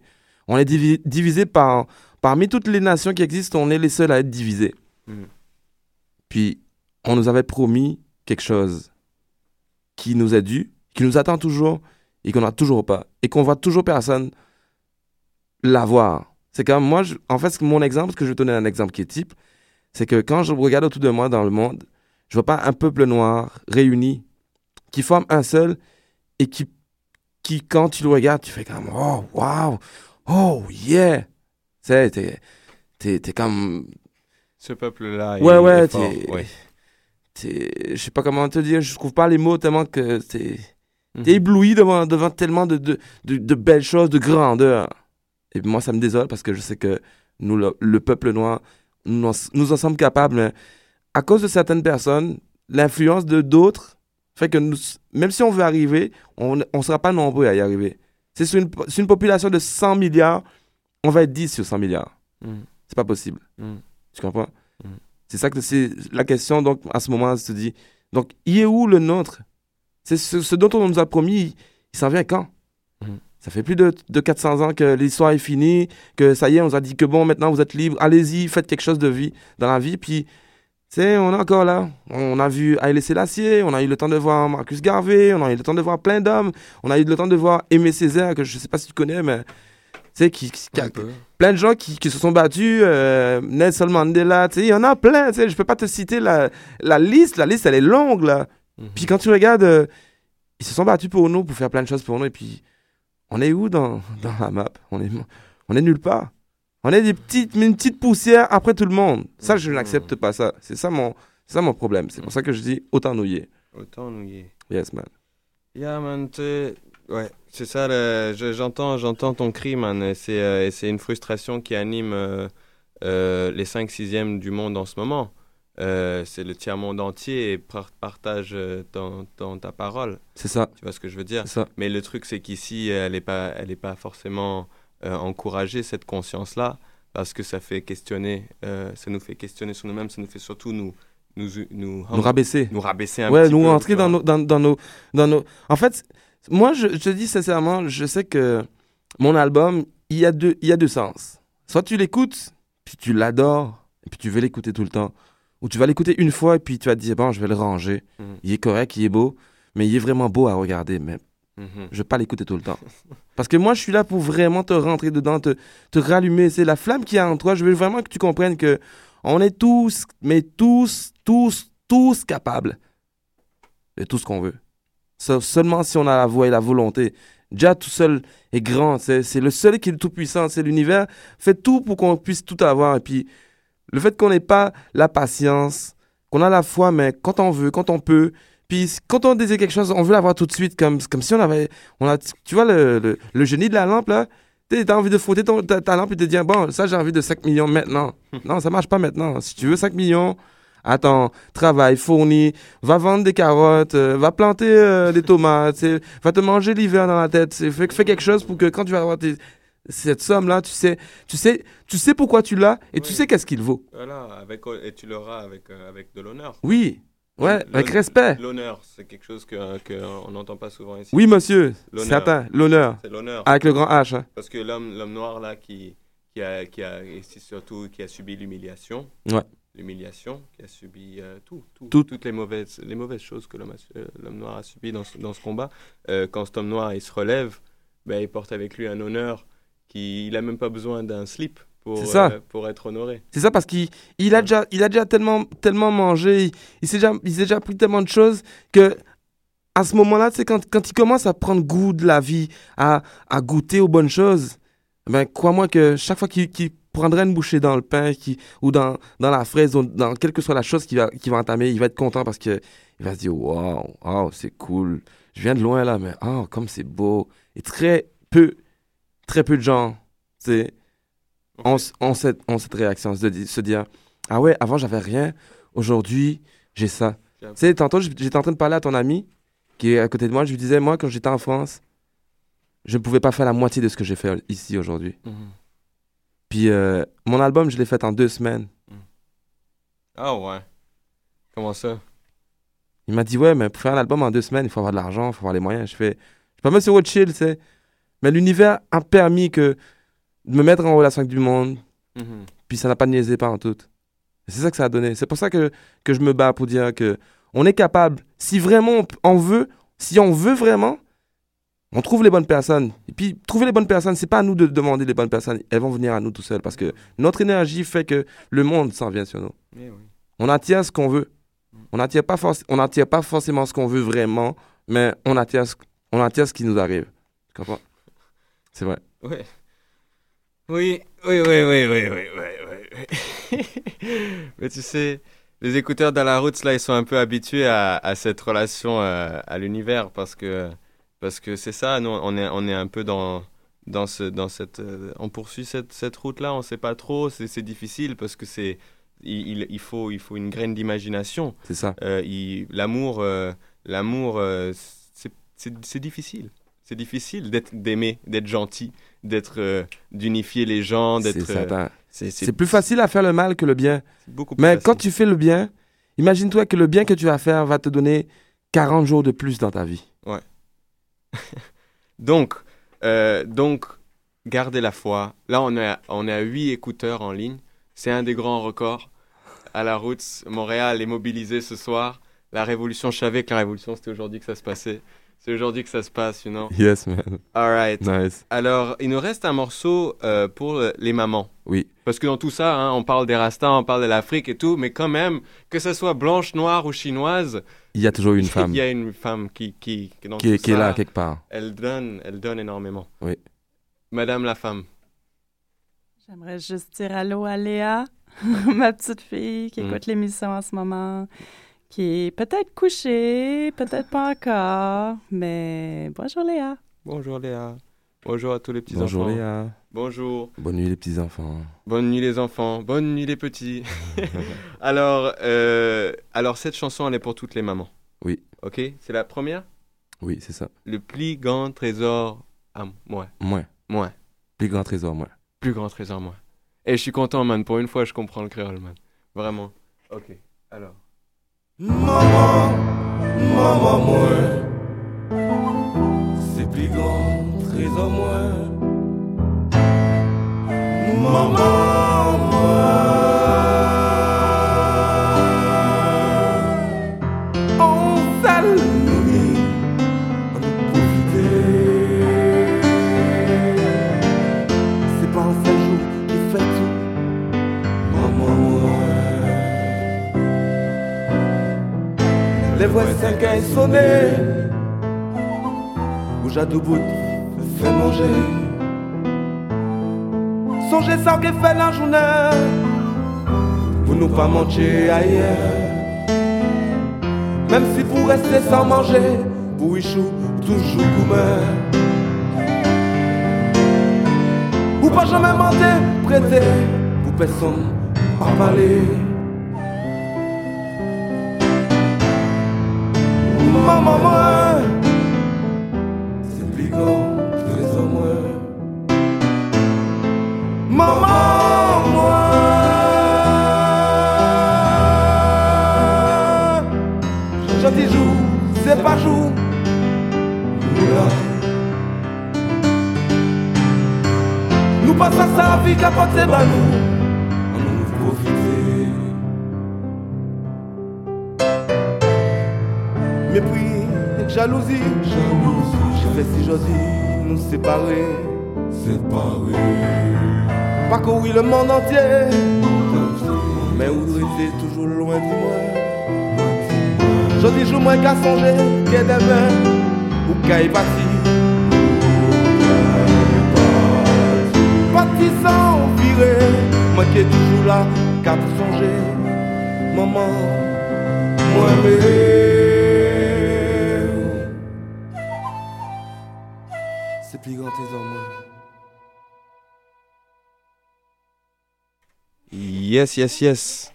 On est divi- divisé par, parmi toutes les nations qui existent, on est les seuls à être divisés. Mhm. Puis on nous avait promis quelque chose qui nous est dû, qui nous attend toujours et qu'on n'a toujours pas. Et qu'on voit toujours personne l'avoir. C'est comme moi, je- en fait, mon exemple, ce que je vais donner un exemple qui est type, c'est que quand je regarde autour de moi dans le monde, je vois pas un peuple noir réuni qui forme un seul et qui, qui quand tu le regardes, tu fais comme oh wow, oh yeah, tu sais, t'es, t'es, t'es comme Ce peuple-là, il ouais est ouais, fort, ouais. Je sais pas comment te dire, je trouve pas les mots tellement que t'es, Mhm. t'es ébloui devant, devant tellement de, de, de, de belles choses, de grandeur. Et moi, ça me désole parce que je sais que nous, le, le peuple noir, nous en, nous en sommes capables, mais à cause de certaines personnes, l'influence de d'autres fait que nous, même si on veut arriver, on ne sera pas nombreux à y arriver. C'est sur une, sur une population de 100 milliards, on va être 10 sur 100 milliards. Mhm. C'est pas possible. Mhm. Tu comprends? C'est ça que c'est la question, donc, à ce moment, se dit. Donc, il est où le nôtre? C'est ce, ce dont on nous a promis, il, s'en vient quand? Mhm. Ça fait plus de, de 400 ans que l'histoire est finie, que ça y est, on nous a dit que bon, maintenant vous êtes libre, allez-y, faites quelque chose de vie dans la vie. Puis, tu sais, on est encore là. On a vu Haïlé Sélassié, on a eu le temps de voir Marcus Garvey, on a eu le temps de voir plein d'hommes, on a eu le temps de voir Aimé Césaire, que je sais pas si tu connais, mais tu sais, qui, qui- qui a- plein de gens qui, qui se sont battus, euh, Nelson Mandela, tu sais, il y en a plein, tu sais, je peux pas te citer la, la liste, la liste elle est longue là. Mhm. Puis quand tu regardes, euh, ils se sont battus pour nous, pour faire plein de choses pour nous, et puis on est où dans, dans la map? On est, on est nulle part. On est des petites, une petite poussière après tout le monde. Ça, je n'accepte pas ça. C'est ça mon, ça mon problème. C'est pour ça que je dis autant est. Autant est. Yes, man. Yeah, man, ouais, c'est ça, j'entends, j'entends ton cri, man, c'est, euh, c'est une frustration qui anime euh, euh, les 5 6 du monde en ce moment. Euh, c'est le tiers-monde entier et par- partage dans ta parole. C'est ça. Tu vois ce que je veux dire? C'est ça. Mais le truc, c'est qu'ici, elle n'est pas, elle est pas forcément euh, encouragée, cette conscience-là, parce que ça fait questionner, euh, ça nous fait questionner sur nous-mêmes, ça nous fait surtout nous... Nous, nous, Nous rabaisser. Nous rabaisser un ouais, petit nous peu. rentrer tu dans nos, dans, dans nos, dans nos. En fait, moi, je, te dis sincèrement, je sais que mon album, il y a deux, il y a deux sens. Soit tu l'écoutes, puis tu l'adores, et puis tu veux l'écouter tout le temps. Ou tu vas l'écouter une fois, et puis tu vas te dire, bon, je vais le ranger. Mhm. Il est correct, il est beau, mais il est vraiment beau à regarder. Mais Mhm. je vais pas l'écouter tout le temps. Parce que moi, je suis là pour vraiment te rentrer dedans, te, te rallumer. C'est la flamme qui est en toi. Je veux vraiment que tu comprennes que on est tous, mais tous, tous, tous capables de tout ce qu'on veut. Sauf seulement si on a la voix et la volonté. Déjà, tout seul est grand. C'est le seul qui est le tout-puissant. C'est l'univers. Fait tout pour qu'on puisse tout avoir. Et puis, le fait qu'on n'ait pas la patience, qu'on a la foi, mais quand on veut, quand on peut. Puis, quand on désire quelque chose, on veut l'avoir tout de suite, comme, comme si on avait. On a, tu vois, le, le, le génie de la lampe, là. Tu as envie de frotter ton, ta, ta lampe et de te dire, bon, ça, j'ai envie de 5 millions maintenant. non, ça marche pas maintenant. Si tu veux 5 millions, attends, travaille, fournis, va vendre des carottes, euh, va planter euh, des tomates, va te manger l'hiver dans la tête. Fais, fais quelque chose pour que quand tu vas avoir tes- cette somme-là, tu sais, tu, sais, tu sais pourquoi tu l'as et tu sais qu'est-ce qu'il vaut. Voilà, avec, et tu l'auras avec, euh, avec de l'honneur. Oui, ouais, avec respect. L'honneur, c'est quelque chose que, que on n'entend pas souvent ici. Oui, monsieur, certain, l'honneur. C'est l'honneur. Avec le grand H. hein. Parce que l'homme, noir là qui, qui a, qui a, et surtout qui a subi l'humiliation. Ouais. L'humiliation, qui a subi euh, tout, tout, Tout. toutes les mauvaises, les mauvaises choses que l'homme, euh, noir a subi dans ce, dans ce combat. Euh, quand cet homme noir il se relève, ben, il porte avec lui un honneur qui, il a même pas besoin d'un slip pour, ça. pour être honoré. C'est ça parce qu'il il a déjà, il a déjà tellement, tellement mangé, il, il s'est déjà, il déjà pris tellement de choses que à ce moment-là, quand, quand il commence à prendre goût de la vie, à, à goûter aux bonnes choses, ben crois-moi que chaque fois qu'il qu'il prendrait une bouchée dans le pain qui, ou dans, dans la fraise, ou dans quelle que soit la chose qu'il va, qu'il va entamer, il va être content parce que il va se dire Wow, oh, c'est cool. Je viens de loin là, mais oh, comme c'est beau. Et très peu, très peu de gens, tu sais, ont, ont cette, ont cette réaction, de se dire Ah ouais, avant j'avais rien, aujourd'hui j'ai ça. Tu sais, tantôt j'étais en train de parler à ton ami qui est à côté de moi, je lui disais Moi, quand j'étais en France, je ne pouvais pas faire la moitié de ce que j'ai fait ici aujourd'hui. Mhm. Puis euh, mon album, je l'ai fait en deux semaines. Ah ouais. Comment ça? Il m'a dit Ouais, mais pour faire un album en deux semaines, il faut avoir de l'argent, il faut avoir les moyens. Je fais Je suis pas sur chill, tu sais. Mais l'univers a permis que de me mettre en relation avec du monde, Mhm. puis ça n'a pas niaisé pas en tout. C'est ça que ça a donné. C'est pour ça que, que je me bats pour dire que on est capable, si vraiment on veut, si on veut vraiment, on trouve les bonnes personnes. Et puis, trouver les bonnes personnes, c'est pas à nous de demander les bonnes personnes. Elles vont venir à nous tout seuls parce que notre énergie fait que le monde s'en vient sur nous. Eh oui. On attire ce qu'on veut. On n'attire pas, on pas forcément ce qu'on veut vraiment, mais on attire ce, on attire ce qui nous arrive. Tu comprends? C'est vrai. Ouais. Oui, oui, oui, oui, oui, oui, oui, oui. Mais tu sais, les écouteurs dans la route, là, ils sont un peu habitués à, à cette relation euh, à l'univers parce que parce que c'est ça, nous, on est, on est un peu dans dans ce dans cette euh, on poursuit cette, cette route là on sait pas trop c'est c'est difficile parce que c'est il, il- faut il faut une graine d'imagination C'est ça. Euh, il- l'amour euh, l'amour c'est difficile c'est difficile d'être d'aimer d'être gentil d'être d'unifier les gens C'est d'être plus facile à faire le mal que le bien. beaucoup plus Mais facile. quand tu fais le bien, imagine-toi que le bien que tu vas faire va te donner 40 jours de plus dans ta vie. Donc, euh, donc, gardez la foi. Là, on est à, on est à 8 écouteurs en ligne. C'est un des grands records. À la route, Montréal est mobilisé ce soir. La révolution, je savais que la révolution, c'était aujourd'hui que ça se passait. C'est aujourd'hui que ça se passe, you know. Yes, man. All right. Nice. Alors, il nous reste un morceau euh, pour euh, les mamans. Oui. Parce que dans tout ça, hein, on parle des Rastas, on parle de l'Afrique et tout, mais quand même, que ce soit blanche, noire ou chinoise, Il y a toujours une femme il y a une femme qui, qui, dans qui est, là quelque part. elle donne, elle donne énormément. Oui. Madame la femme. J'aimerais juste dire allô à Léa, ma petite fille qui Mm. écoute l'émission en ce moment, qui est peut-être couchée, peut-être pas encore, mais bonjour Léa. Bonjour Léa. Bonjour à tous les petits Bonjour enfants. Léa. Bonjour. Bonne nuit les petits enfants. Bonne nuit les enfants. Bonne nuit les petits. alors, euh, alors cette chanson, elle est pour toutes les mamans. Oui. Ok? C'est la première? Oui, c'est ça. Le plus grand trésor à moi. Moins. Moi. Plus grand trésor, moins. Plus grand trésor moi. Et je suis content, man. Pour une fois, je comprends le créole, man. Vraiment. Ok. Alors. Maman, maman moi C'est plus grand trésor moi Maman moi On s'allume On profiter C'est pas un seul jour qui fait tout Maman moi Les voisins quand ils sonnaient Où fait manger. Songez ça qu'il fait la journée. Pour nous pas manger ailleurs. Même si pour rester sans manger Pour Ichou toujours gourmet Ou pas jamais mentir, prêter Pour personne pas parler. Maman bah nous On nous profiter. Mépris, jalousie, jalousie, j'ai fait si joli, nous séparer, séparer. Pas courir le monde entier, mais où rester toujours loin de moi. Je dis jour moins qu'à songer, qu'est demain, ou y partir. Moi qui est toujours là, qu'à te songer, maman, moi mais. C'est plus grand trésor moi. Yes, yes, yes.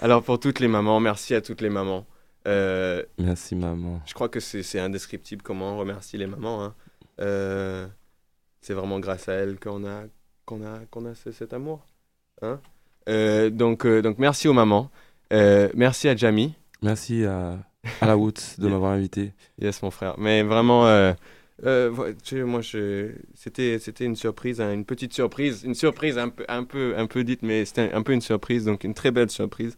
Alors pour toutes les mamans, merci à toutes les mamans. Euh, Merci maman. je crois que c'est c'est indescriptible comment on remercie les mamans. hein. Euh, c'est vraiment grâce à elles qu'on a, qu'on a, qu'on a ce- cet amour. hein. Euh, donc, euh, donc merci aux mamans. Euh, merci à Jamie. Merci à, à la Woods de m'avoir invité. Yes, mon frère. Mais vraiment, ouais, tu sais, moi, je- c'était, c'était une surprise, hein, une petite surprise, une surprise un peu, un peu, un peu dite, mais c'était un, peu une surprise, donc une très belle surprise.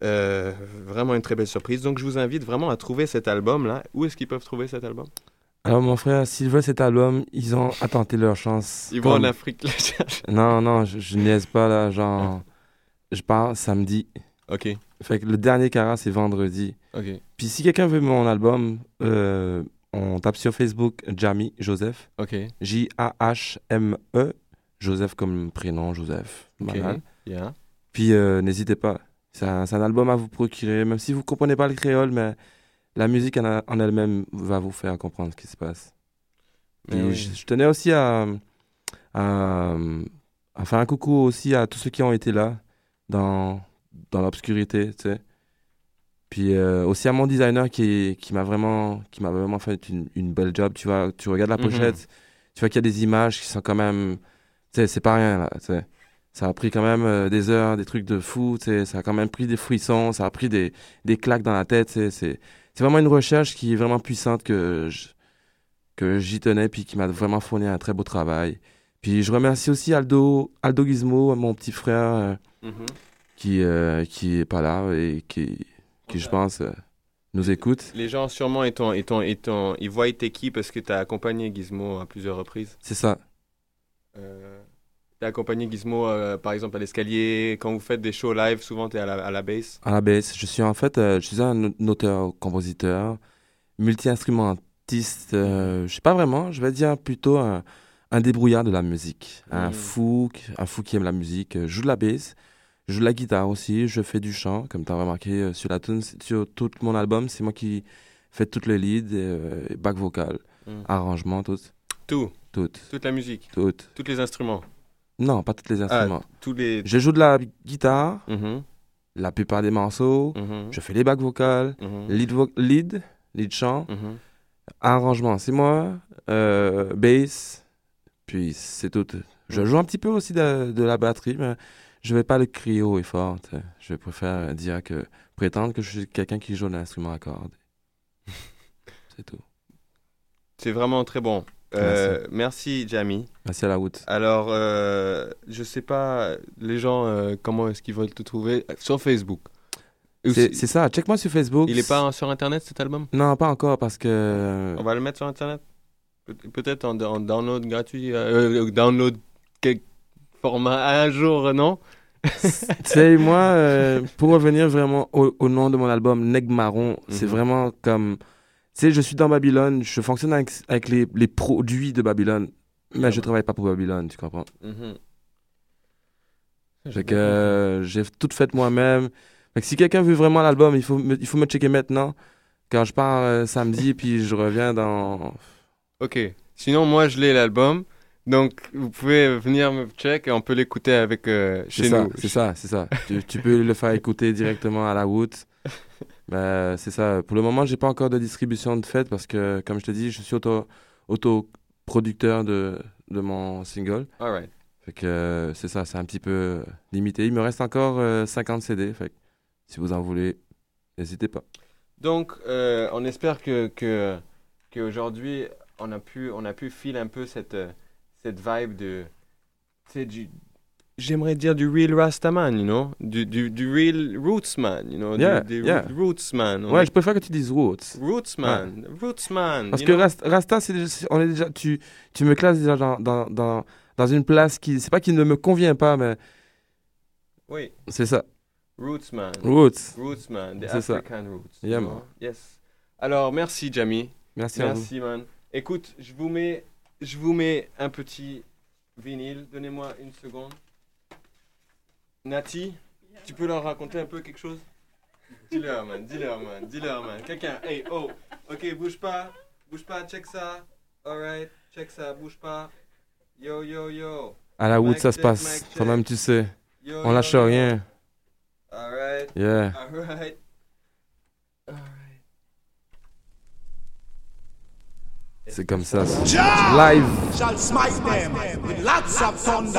Vraiment une très belle surprise. Donc, je vous invite vraiment à trouver cet album-là. Où est-ce qu'ils peuvent trouver cet album? Alors, mon frère, s'ils veulent cet album, ils ont à tenter leur chance. Ils vont en Afrique chercher. Non, non, je, je niaise pas, là. Genre, je pars samedi. Ok. Fait que le dernier Cara, c'est vendredi. Ok. Puis si quelqu'un veut mon album, euh, on tape sur Facebook Jamie Joseph. Ok. J-A-H-M-E. Joseph comme prénom, Joseph. Ok. Yeah. Puis euh, n'hésitez pas. C'est un, un album à vous procurer, même si vous comprenez pas le créole, mais la musique en, elle-même va vous faire comprendre ce qui se passe. Mais oui. je, je tenais aussi à, à, à faire un coucou aussi à tous ceux qui ont été là dans, dans l'obscurité, tu sais. Puis euh, aussi à mon designer qui, qui m'a vraiment, qui m'a vraiment fait une, une belle job. Tu vois, tu regardes la Mhm. pochette, tu vois qu'il y a des images qui sont quand même, tu sais, c'est pas rien là. Ça a pris quand même euh, des heures, des trucs de fou, tu sais. Ça a quand même pris des frissons, ça a pris des, des claques dans la tête. C'est, c'est vraiment une recherche qui est vraiment puissante que je- que j'y tenais puis qui m'a vraiment fourni un très beau travail. Puis je remercie aussi Aldo, Aldo Gizmo, mon petit frère, euh, Mhm. qui, euh, qui est pas là et qui, qui je pense, euh, nous écoute. Les gens, sûrement, ils, t'ont- ils, voient t'es qui parce que tu as accompagné Gizmo à plusieurs reprises. C'est ça. Euh, accompagné Gizmo, euh, par exemple, à l'escalier. Quand vous faites des shows live, souvent, tu es à la, à la bass. À la baisse, je suis en fait, euh, je suis un auteur-compositeur, multi-instrumentiste, euh, je sais pas vraiment, je vais dire plutôt un, un débrouillard de la musique. Un Mhm. fou, qui- un fou qui aime la musique. Euh, Je joue de la basse, je joue de la guitare aussi, je fais du chant, comme tu as remarqué euh, sur la tune, sur tout mon album, c'est moi qui fais tout le lead, euh, et back vocal, Mhm. arrangement, tout. Tout. Toutes. Toute la musique. Toutes. Tous les instruments. Non, pas tous les instruments. Ah, tous les... Je joue de la guitare, Mhm. la plupart des morceaux. Mhm. Je fais les bacs vocales, Mhm. lead, vo- lead, lead chant, arrangement, c'est moi, euh, bass, puis c'est tout. Je joue un petit peu aussi de, de la batterie, mais je vais pas le crier haut et fort. Je préfère dire que, prétendre que je suis quelqu'un qui joue un instrument à cordes. c'est tout. C'est vraiment très bon. Euh, merci. Jamie. Merci à la route. Alors, euh, je sais pas, les gens, euh, comment est-ce qu'ils veulent te trouver? Sur Facebook. C'est ça, check-moi sur Facebook. Il est pas sur Internet cet album? Non, pas encore parce que. On va le mettre sur Internet? Pe- Peut-être en, en download gratuit, euh, download quel format un jour, non? Tu sais, moi, pour revenir vraiment au, au nom de mon album, Neg Marron, c'est Mhm. vraiment comme. Sais, je suis dans Babylone, je fonctionne avec, avec les, les produits de Babylone, mais je travaille pas pour Babylone, tu comprends? Fait que euh, j'ai tout fait moi-même. Fait que si quelqu'un veut vraiment l'album, il faut, me, il faut me checker maintenant. Quand je pars euh, samedi, puis je reviens dans. Ok. Sinon, moi, je l'ai l'album. Donc, vous pouvez venir me check et on peut l'écouter avec euh, C'est chez ça, nous. c'est ça, c'est ça. tu, tu peux le faire écouter directement à la route. Ben, c'est ça. Pour le moment, j'ai pas encore de distribution de fait parce que, comme je te dis, je suis auto, auto-producteur de, de mon single. Fait que euh, c'est ça, c'est un petit peu euh, limité. Il me reste encore euh, 50 CD. Fait que si vous en voulez, n'hésitez pas. Donc, euh, on espère que, que, qu'aujourd'hui, on a pu, on a pu filer un peu cette, euh, cette vibe de, du, j'aimerais dire du real Rastaman, you know, du, du, du real Rootsman, you know, du- Yeah, du, yeah. Rootsman. Ouais, est- je préfère que tu dises Roots. Rootsman, Rootsman. Parce que know? Rast- Rasta, c'est on est déjà, tu, tu me classes déjà dans, dans, dans, dans une place qui, c'est pas qui ne me convient pas, mais Oui. c'est ça. Rootsman. Roots. Rootsman, the C'est ça. African roots. Yeah, man. Yes. Alors, merci, Jamie. Merci à vous. Merci, man. Écoute, je vous mets, je vous mets un petit vinyle. Donnez-moi une seconde. Nati, tu peux leur raconter un peu quelque chose? Dis-leur, man. Dis-leur, man. Dis-leur, man. Quelqu'un. Hey, oh. Ok, bouge pas. Bouge pas. Check ça. Alright. Check ça. Bouge pas. Yo, yo, yo. À la route, Mic ça se passe. Toi-même, tu sais. Yo, on lâche yo. rien. Alright. Yeah. Alright. C'est comme ça. Live. shall smite them with lots of thunder.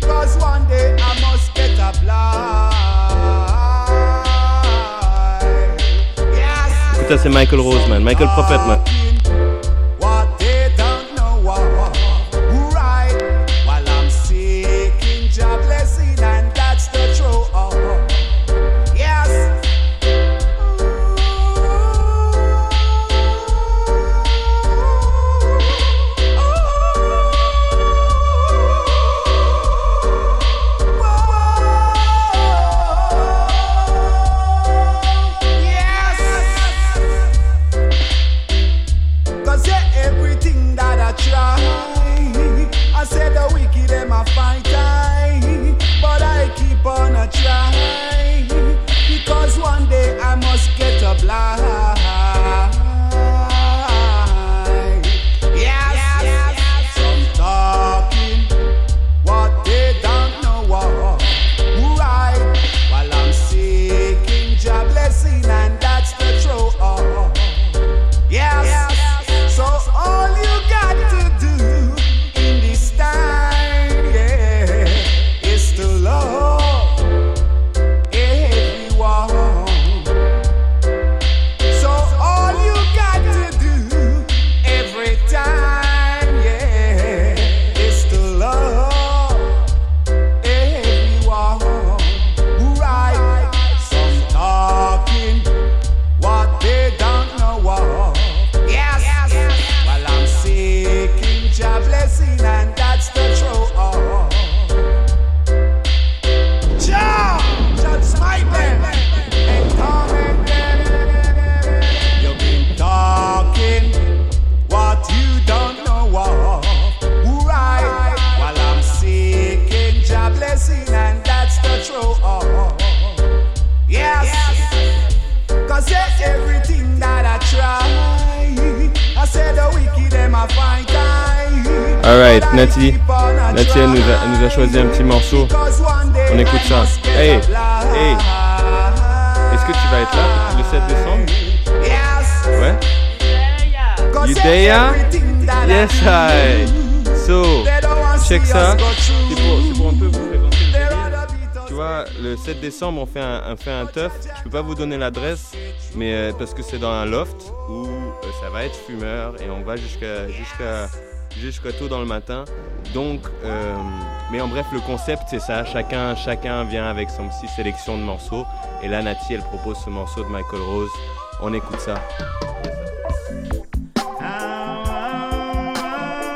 because one day I must get a c'est Michael Rose, man. Michael un, fait un teuf. Je peux pas vous donner l'adresse, mais euh, parce que c'est dans un loft où euh, ça va être fumeur et on va jusqu'à jusqu'à jusqu'à tôt dans le matin. Donc, euh, mais en bref, le concept c'est ça. Chacun, chacun vient avec son petit sélection de morceaux. Et là, Nati, elle propose ce morceau de Michael Rose. On écoute ça.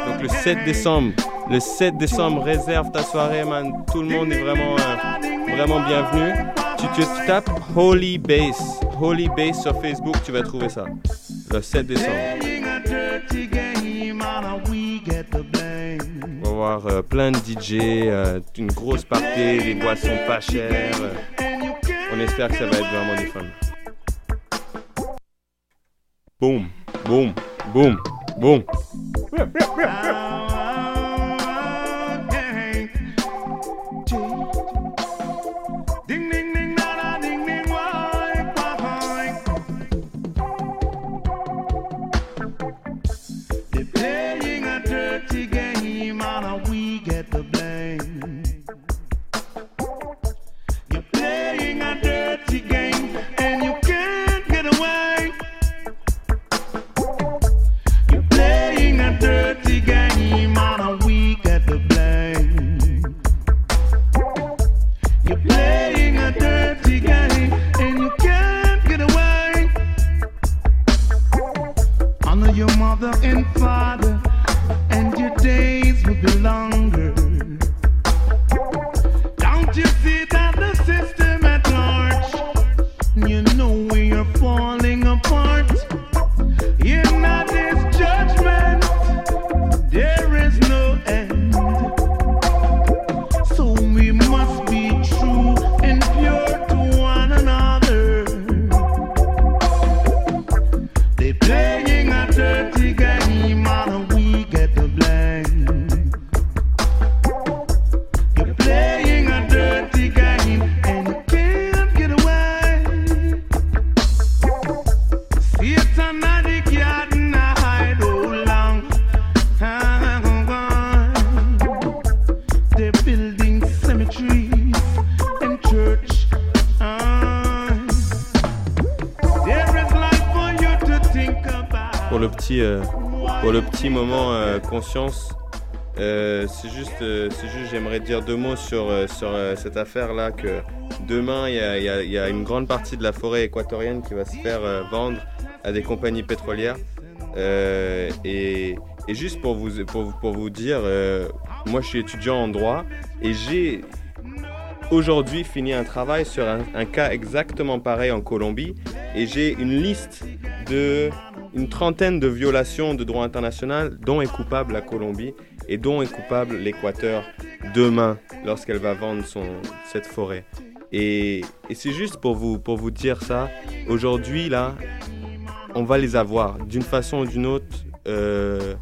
Donc le 7 décembre, le 7 décembre, réserve ta soirée, man. Tout le monde est vraiment, vraiment bienvenu. Tu, tu, tapes Holy Bass, Holy Bass sur Facebook, tu vas trouver ça. Le 7 décembre. On va voir euh, plein de DJ, euh, une grosse partie, des boissons pas chères. euh. on espère que ça va être vraiment du fun. Boum, boum, boum, boum. Euh, c'est juste, euh, c'est juste, j'aimerais dire deux mots sur, euh, sur cette affaire-là que demain, il y a, y a- une grande partie de la forêt équatorienne qui va se faire vendre à des compagnies pétrolières. Et, et juste pour vous, pour, pour vous dire, moi je suis étudiant en droit et j'ai aujourd'hui fini un travail sur un, un cas exactement pareil en Colombie et j'ai une liste de une trentaine de violations de droit international dont est coupable la Colombie et dont est coupable l'Équateur demain lorsqu'elle va vendre cette forêt. Et, c'est juste pour vous, dire ça, aujourd'hui là, on va les avoir d'une façon ou d'une autre. euh,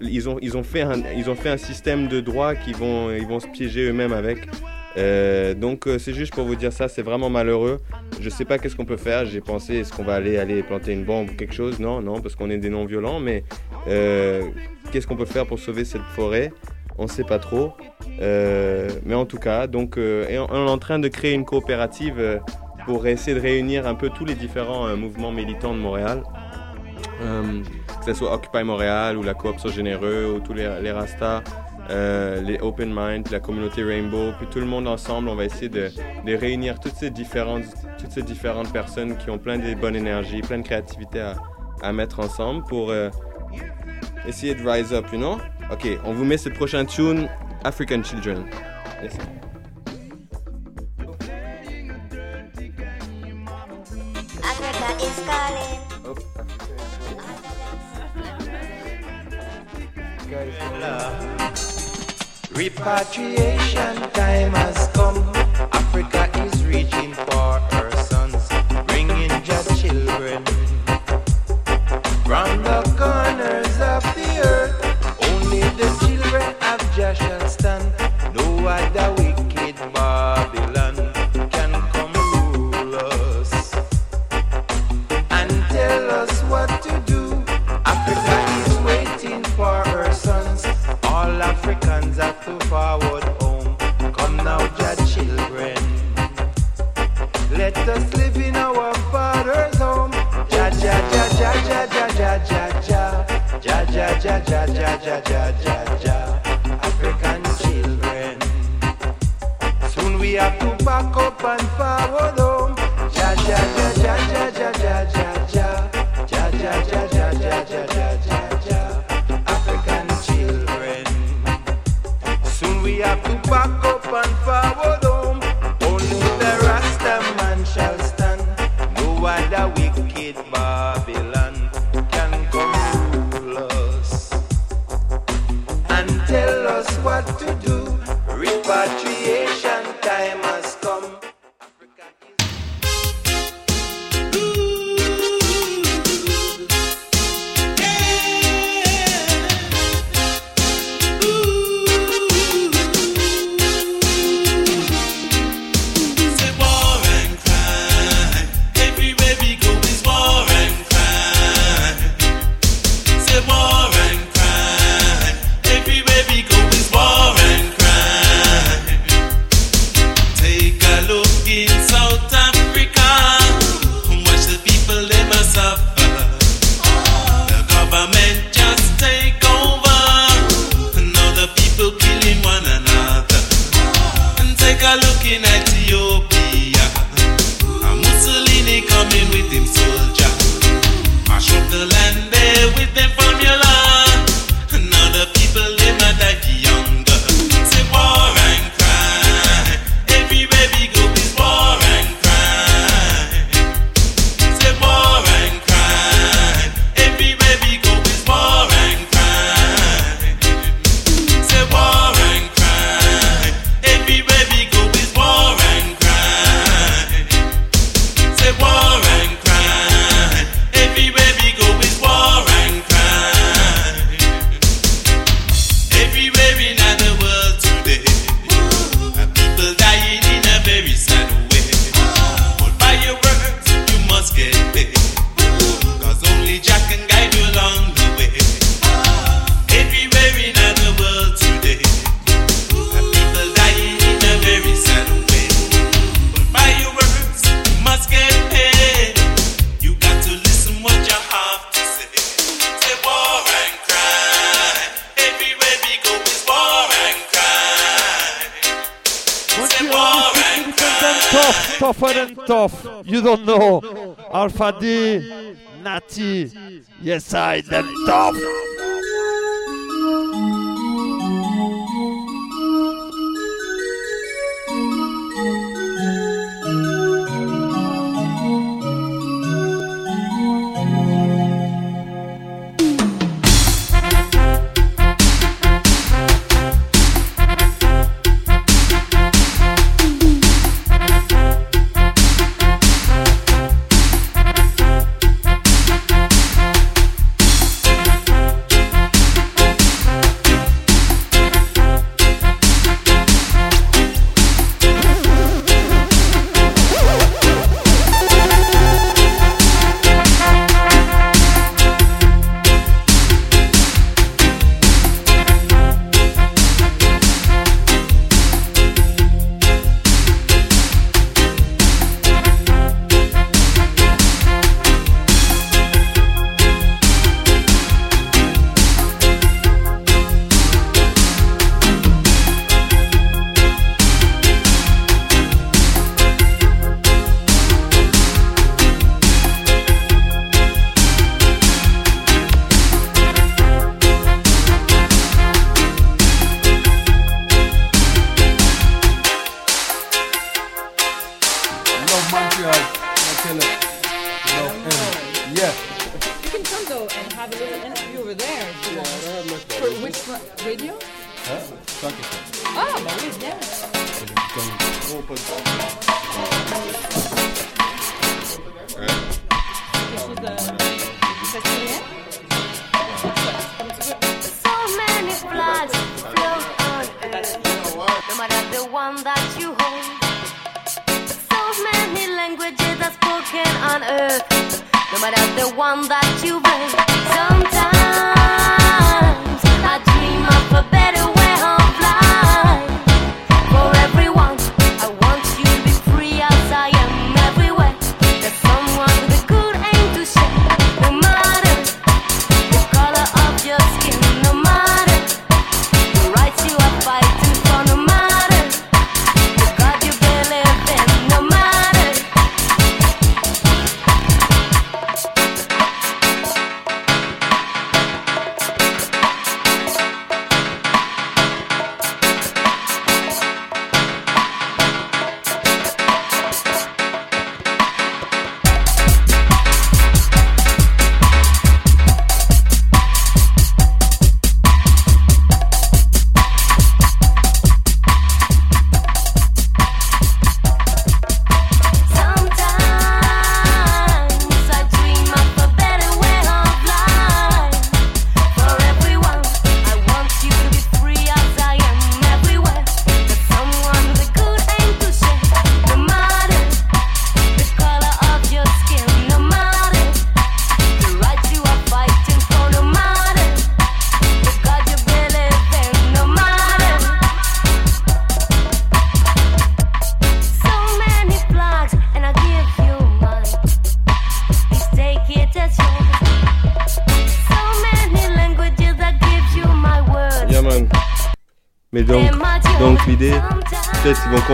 ils, ont, fait un, système de droit qui vont, ils vont se piéger eux-mêmes avec. Euh, donc euh, c'est juste pour vous dire ça, c'est vraiment malheureux. Je sais pas qu'est-ce qu'on peut faire. J'ai pensé est-ce qu'on va aller aller planter une bombe ou quelque chose? Non, non, parce qu'on est des non-violents. Mais euh, qu'est-ce qu'on peut faire pour sauver cette forêt? On sait pas trop. Mais en tout cas, donc on, est en train de créer une coopérative pour essayer de réunir un peu tous les différents mouvements militants de Montréal. Que ce soit Occupy Montréal ou la Coop sur Généreux ou tous les, les Rastas, euh, les Open Mind, la communauté Rainbow, puis tout le monde ensemble, on va essayer de, de réunir toutes ces, différentes, toutes ces différentes personnes qui ont plein de bonne énergie, plein de créativité à, à mettre ensemble pour euh, essayer de rise up, you know? Ok, on vous met cette prochaine tune, African Children. Yes. Africa is calling. Repatriation time has come. ja ja ja ja ja ja African children. Soon we have to back up and forward home. Ja ja ja ja ja ja ja. Yes, I them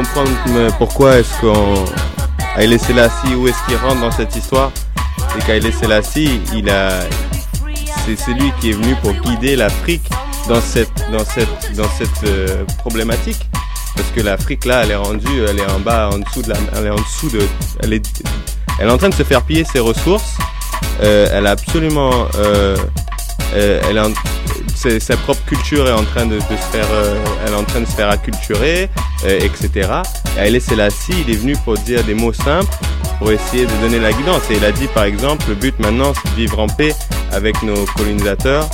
comprendre pourquoi est-ce qu'on Haile Selassie, où est-ce qu'il rentre dans cette histoire? C'est qu'Haile Selassie, il a, c'est c'est lui qui est venu pour guider l'Afrique dans cette, dans cette, dans cette euh, problématique. Parce que l'Afrique là, elle est rendue, elle est en bas, en dessous de la, elle est en dessous de, elle est, elle est en train de se faire piller ses ressources. Euh, elle a absolument, euh, elle est en- sa propre culture est en train de, se faire, euh, elle est en train de se faire acculturer, euh, etc. Et Haile Selassie, il est venu pour dire des mots simples, pour essayer de donner la guidance. Et il a dit, par exemple, le but maintenant, c'est de vivre en paix avec nos colonisateurs,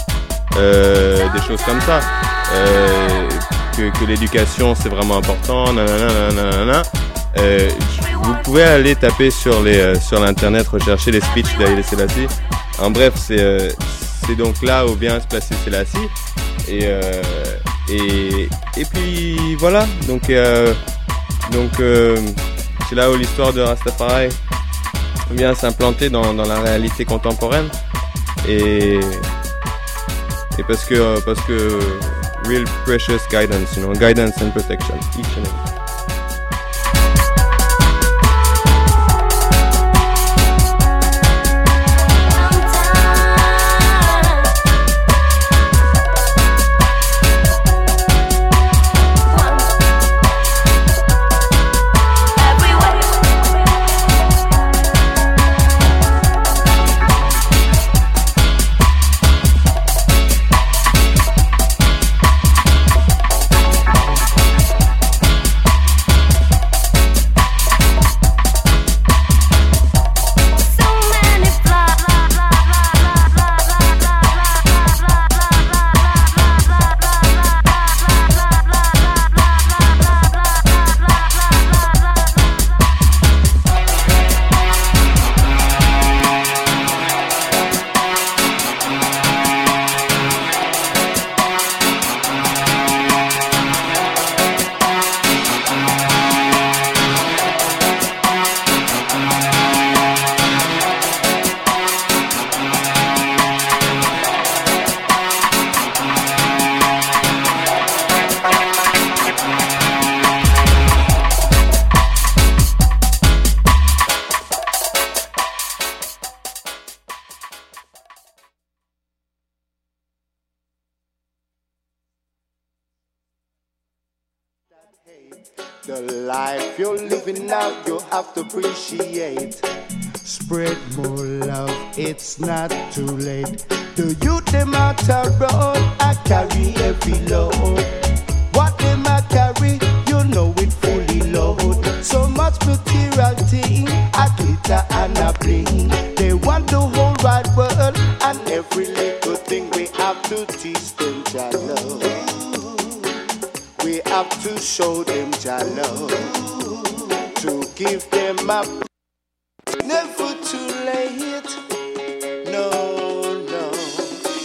euh, des choses comme ça. Euh, que, l'éducation, c'est vraiment important, nanana, nanana. Euh, vous pouvez aller taper sur euh, l'internet, rechercher les speeches d'Haile Selassie. En bref, c'est euh, c'est donc là où vient se placer Selassie. Et, euh, et, et puis voilà, donc, euh, donc euh, c'est là où l'histoire de Rastafari vient s'implanter dans, dans la réalité contemporaine. Et, et parce que, parce que real precious guidance, you know, guidance and protection, each and every. We have to show them Jah love. To give them a never too late. No, no.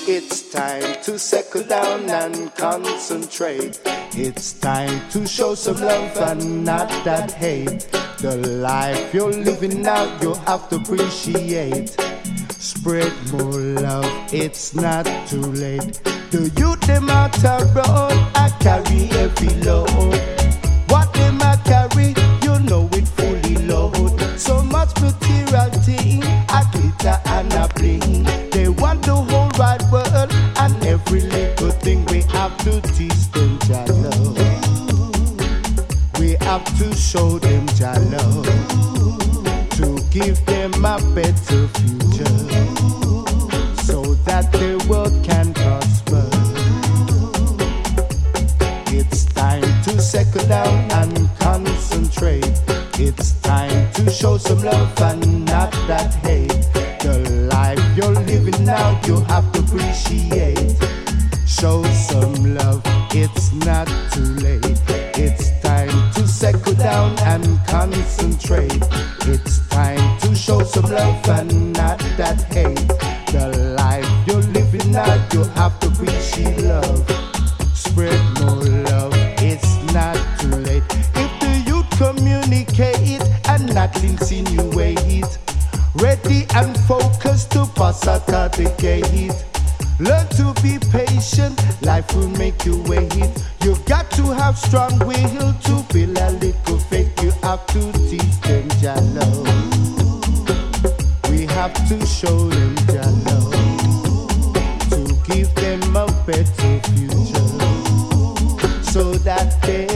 It's time to settle down and concentrate. It's time to show some love and not that hate. The life you're living now, you have to appreciate. Spread more love, it's not too late. The youth them out a road, I carry every load. What them I carry, you know it fully load. So much material thing, a glitter and a bling. They want the whole wide world and every little thing we have to teach them Jah love. We have to show them Jah love to give them a better future so that the world can settle down and concentrate. It's time to show some love and not that hate. The life you're living now, you have to appreciate. Show some love, it's not too late. It's time to settle down and concentrate. It's time to show some love and not that hate. The life you're living now, you have to appreciate love. Spread and insinuate. Ready and focused to pass out of the gate. Learn to be patient, life will make you wait. You got to have strong will to build a little faith. You have to teach them your love. We have to show them your love to give them a better future so that they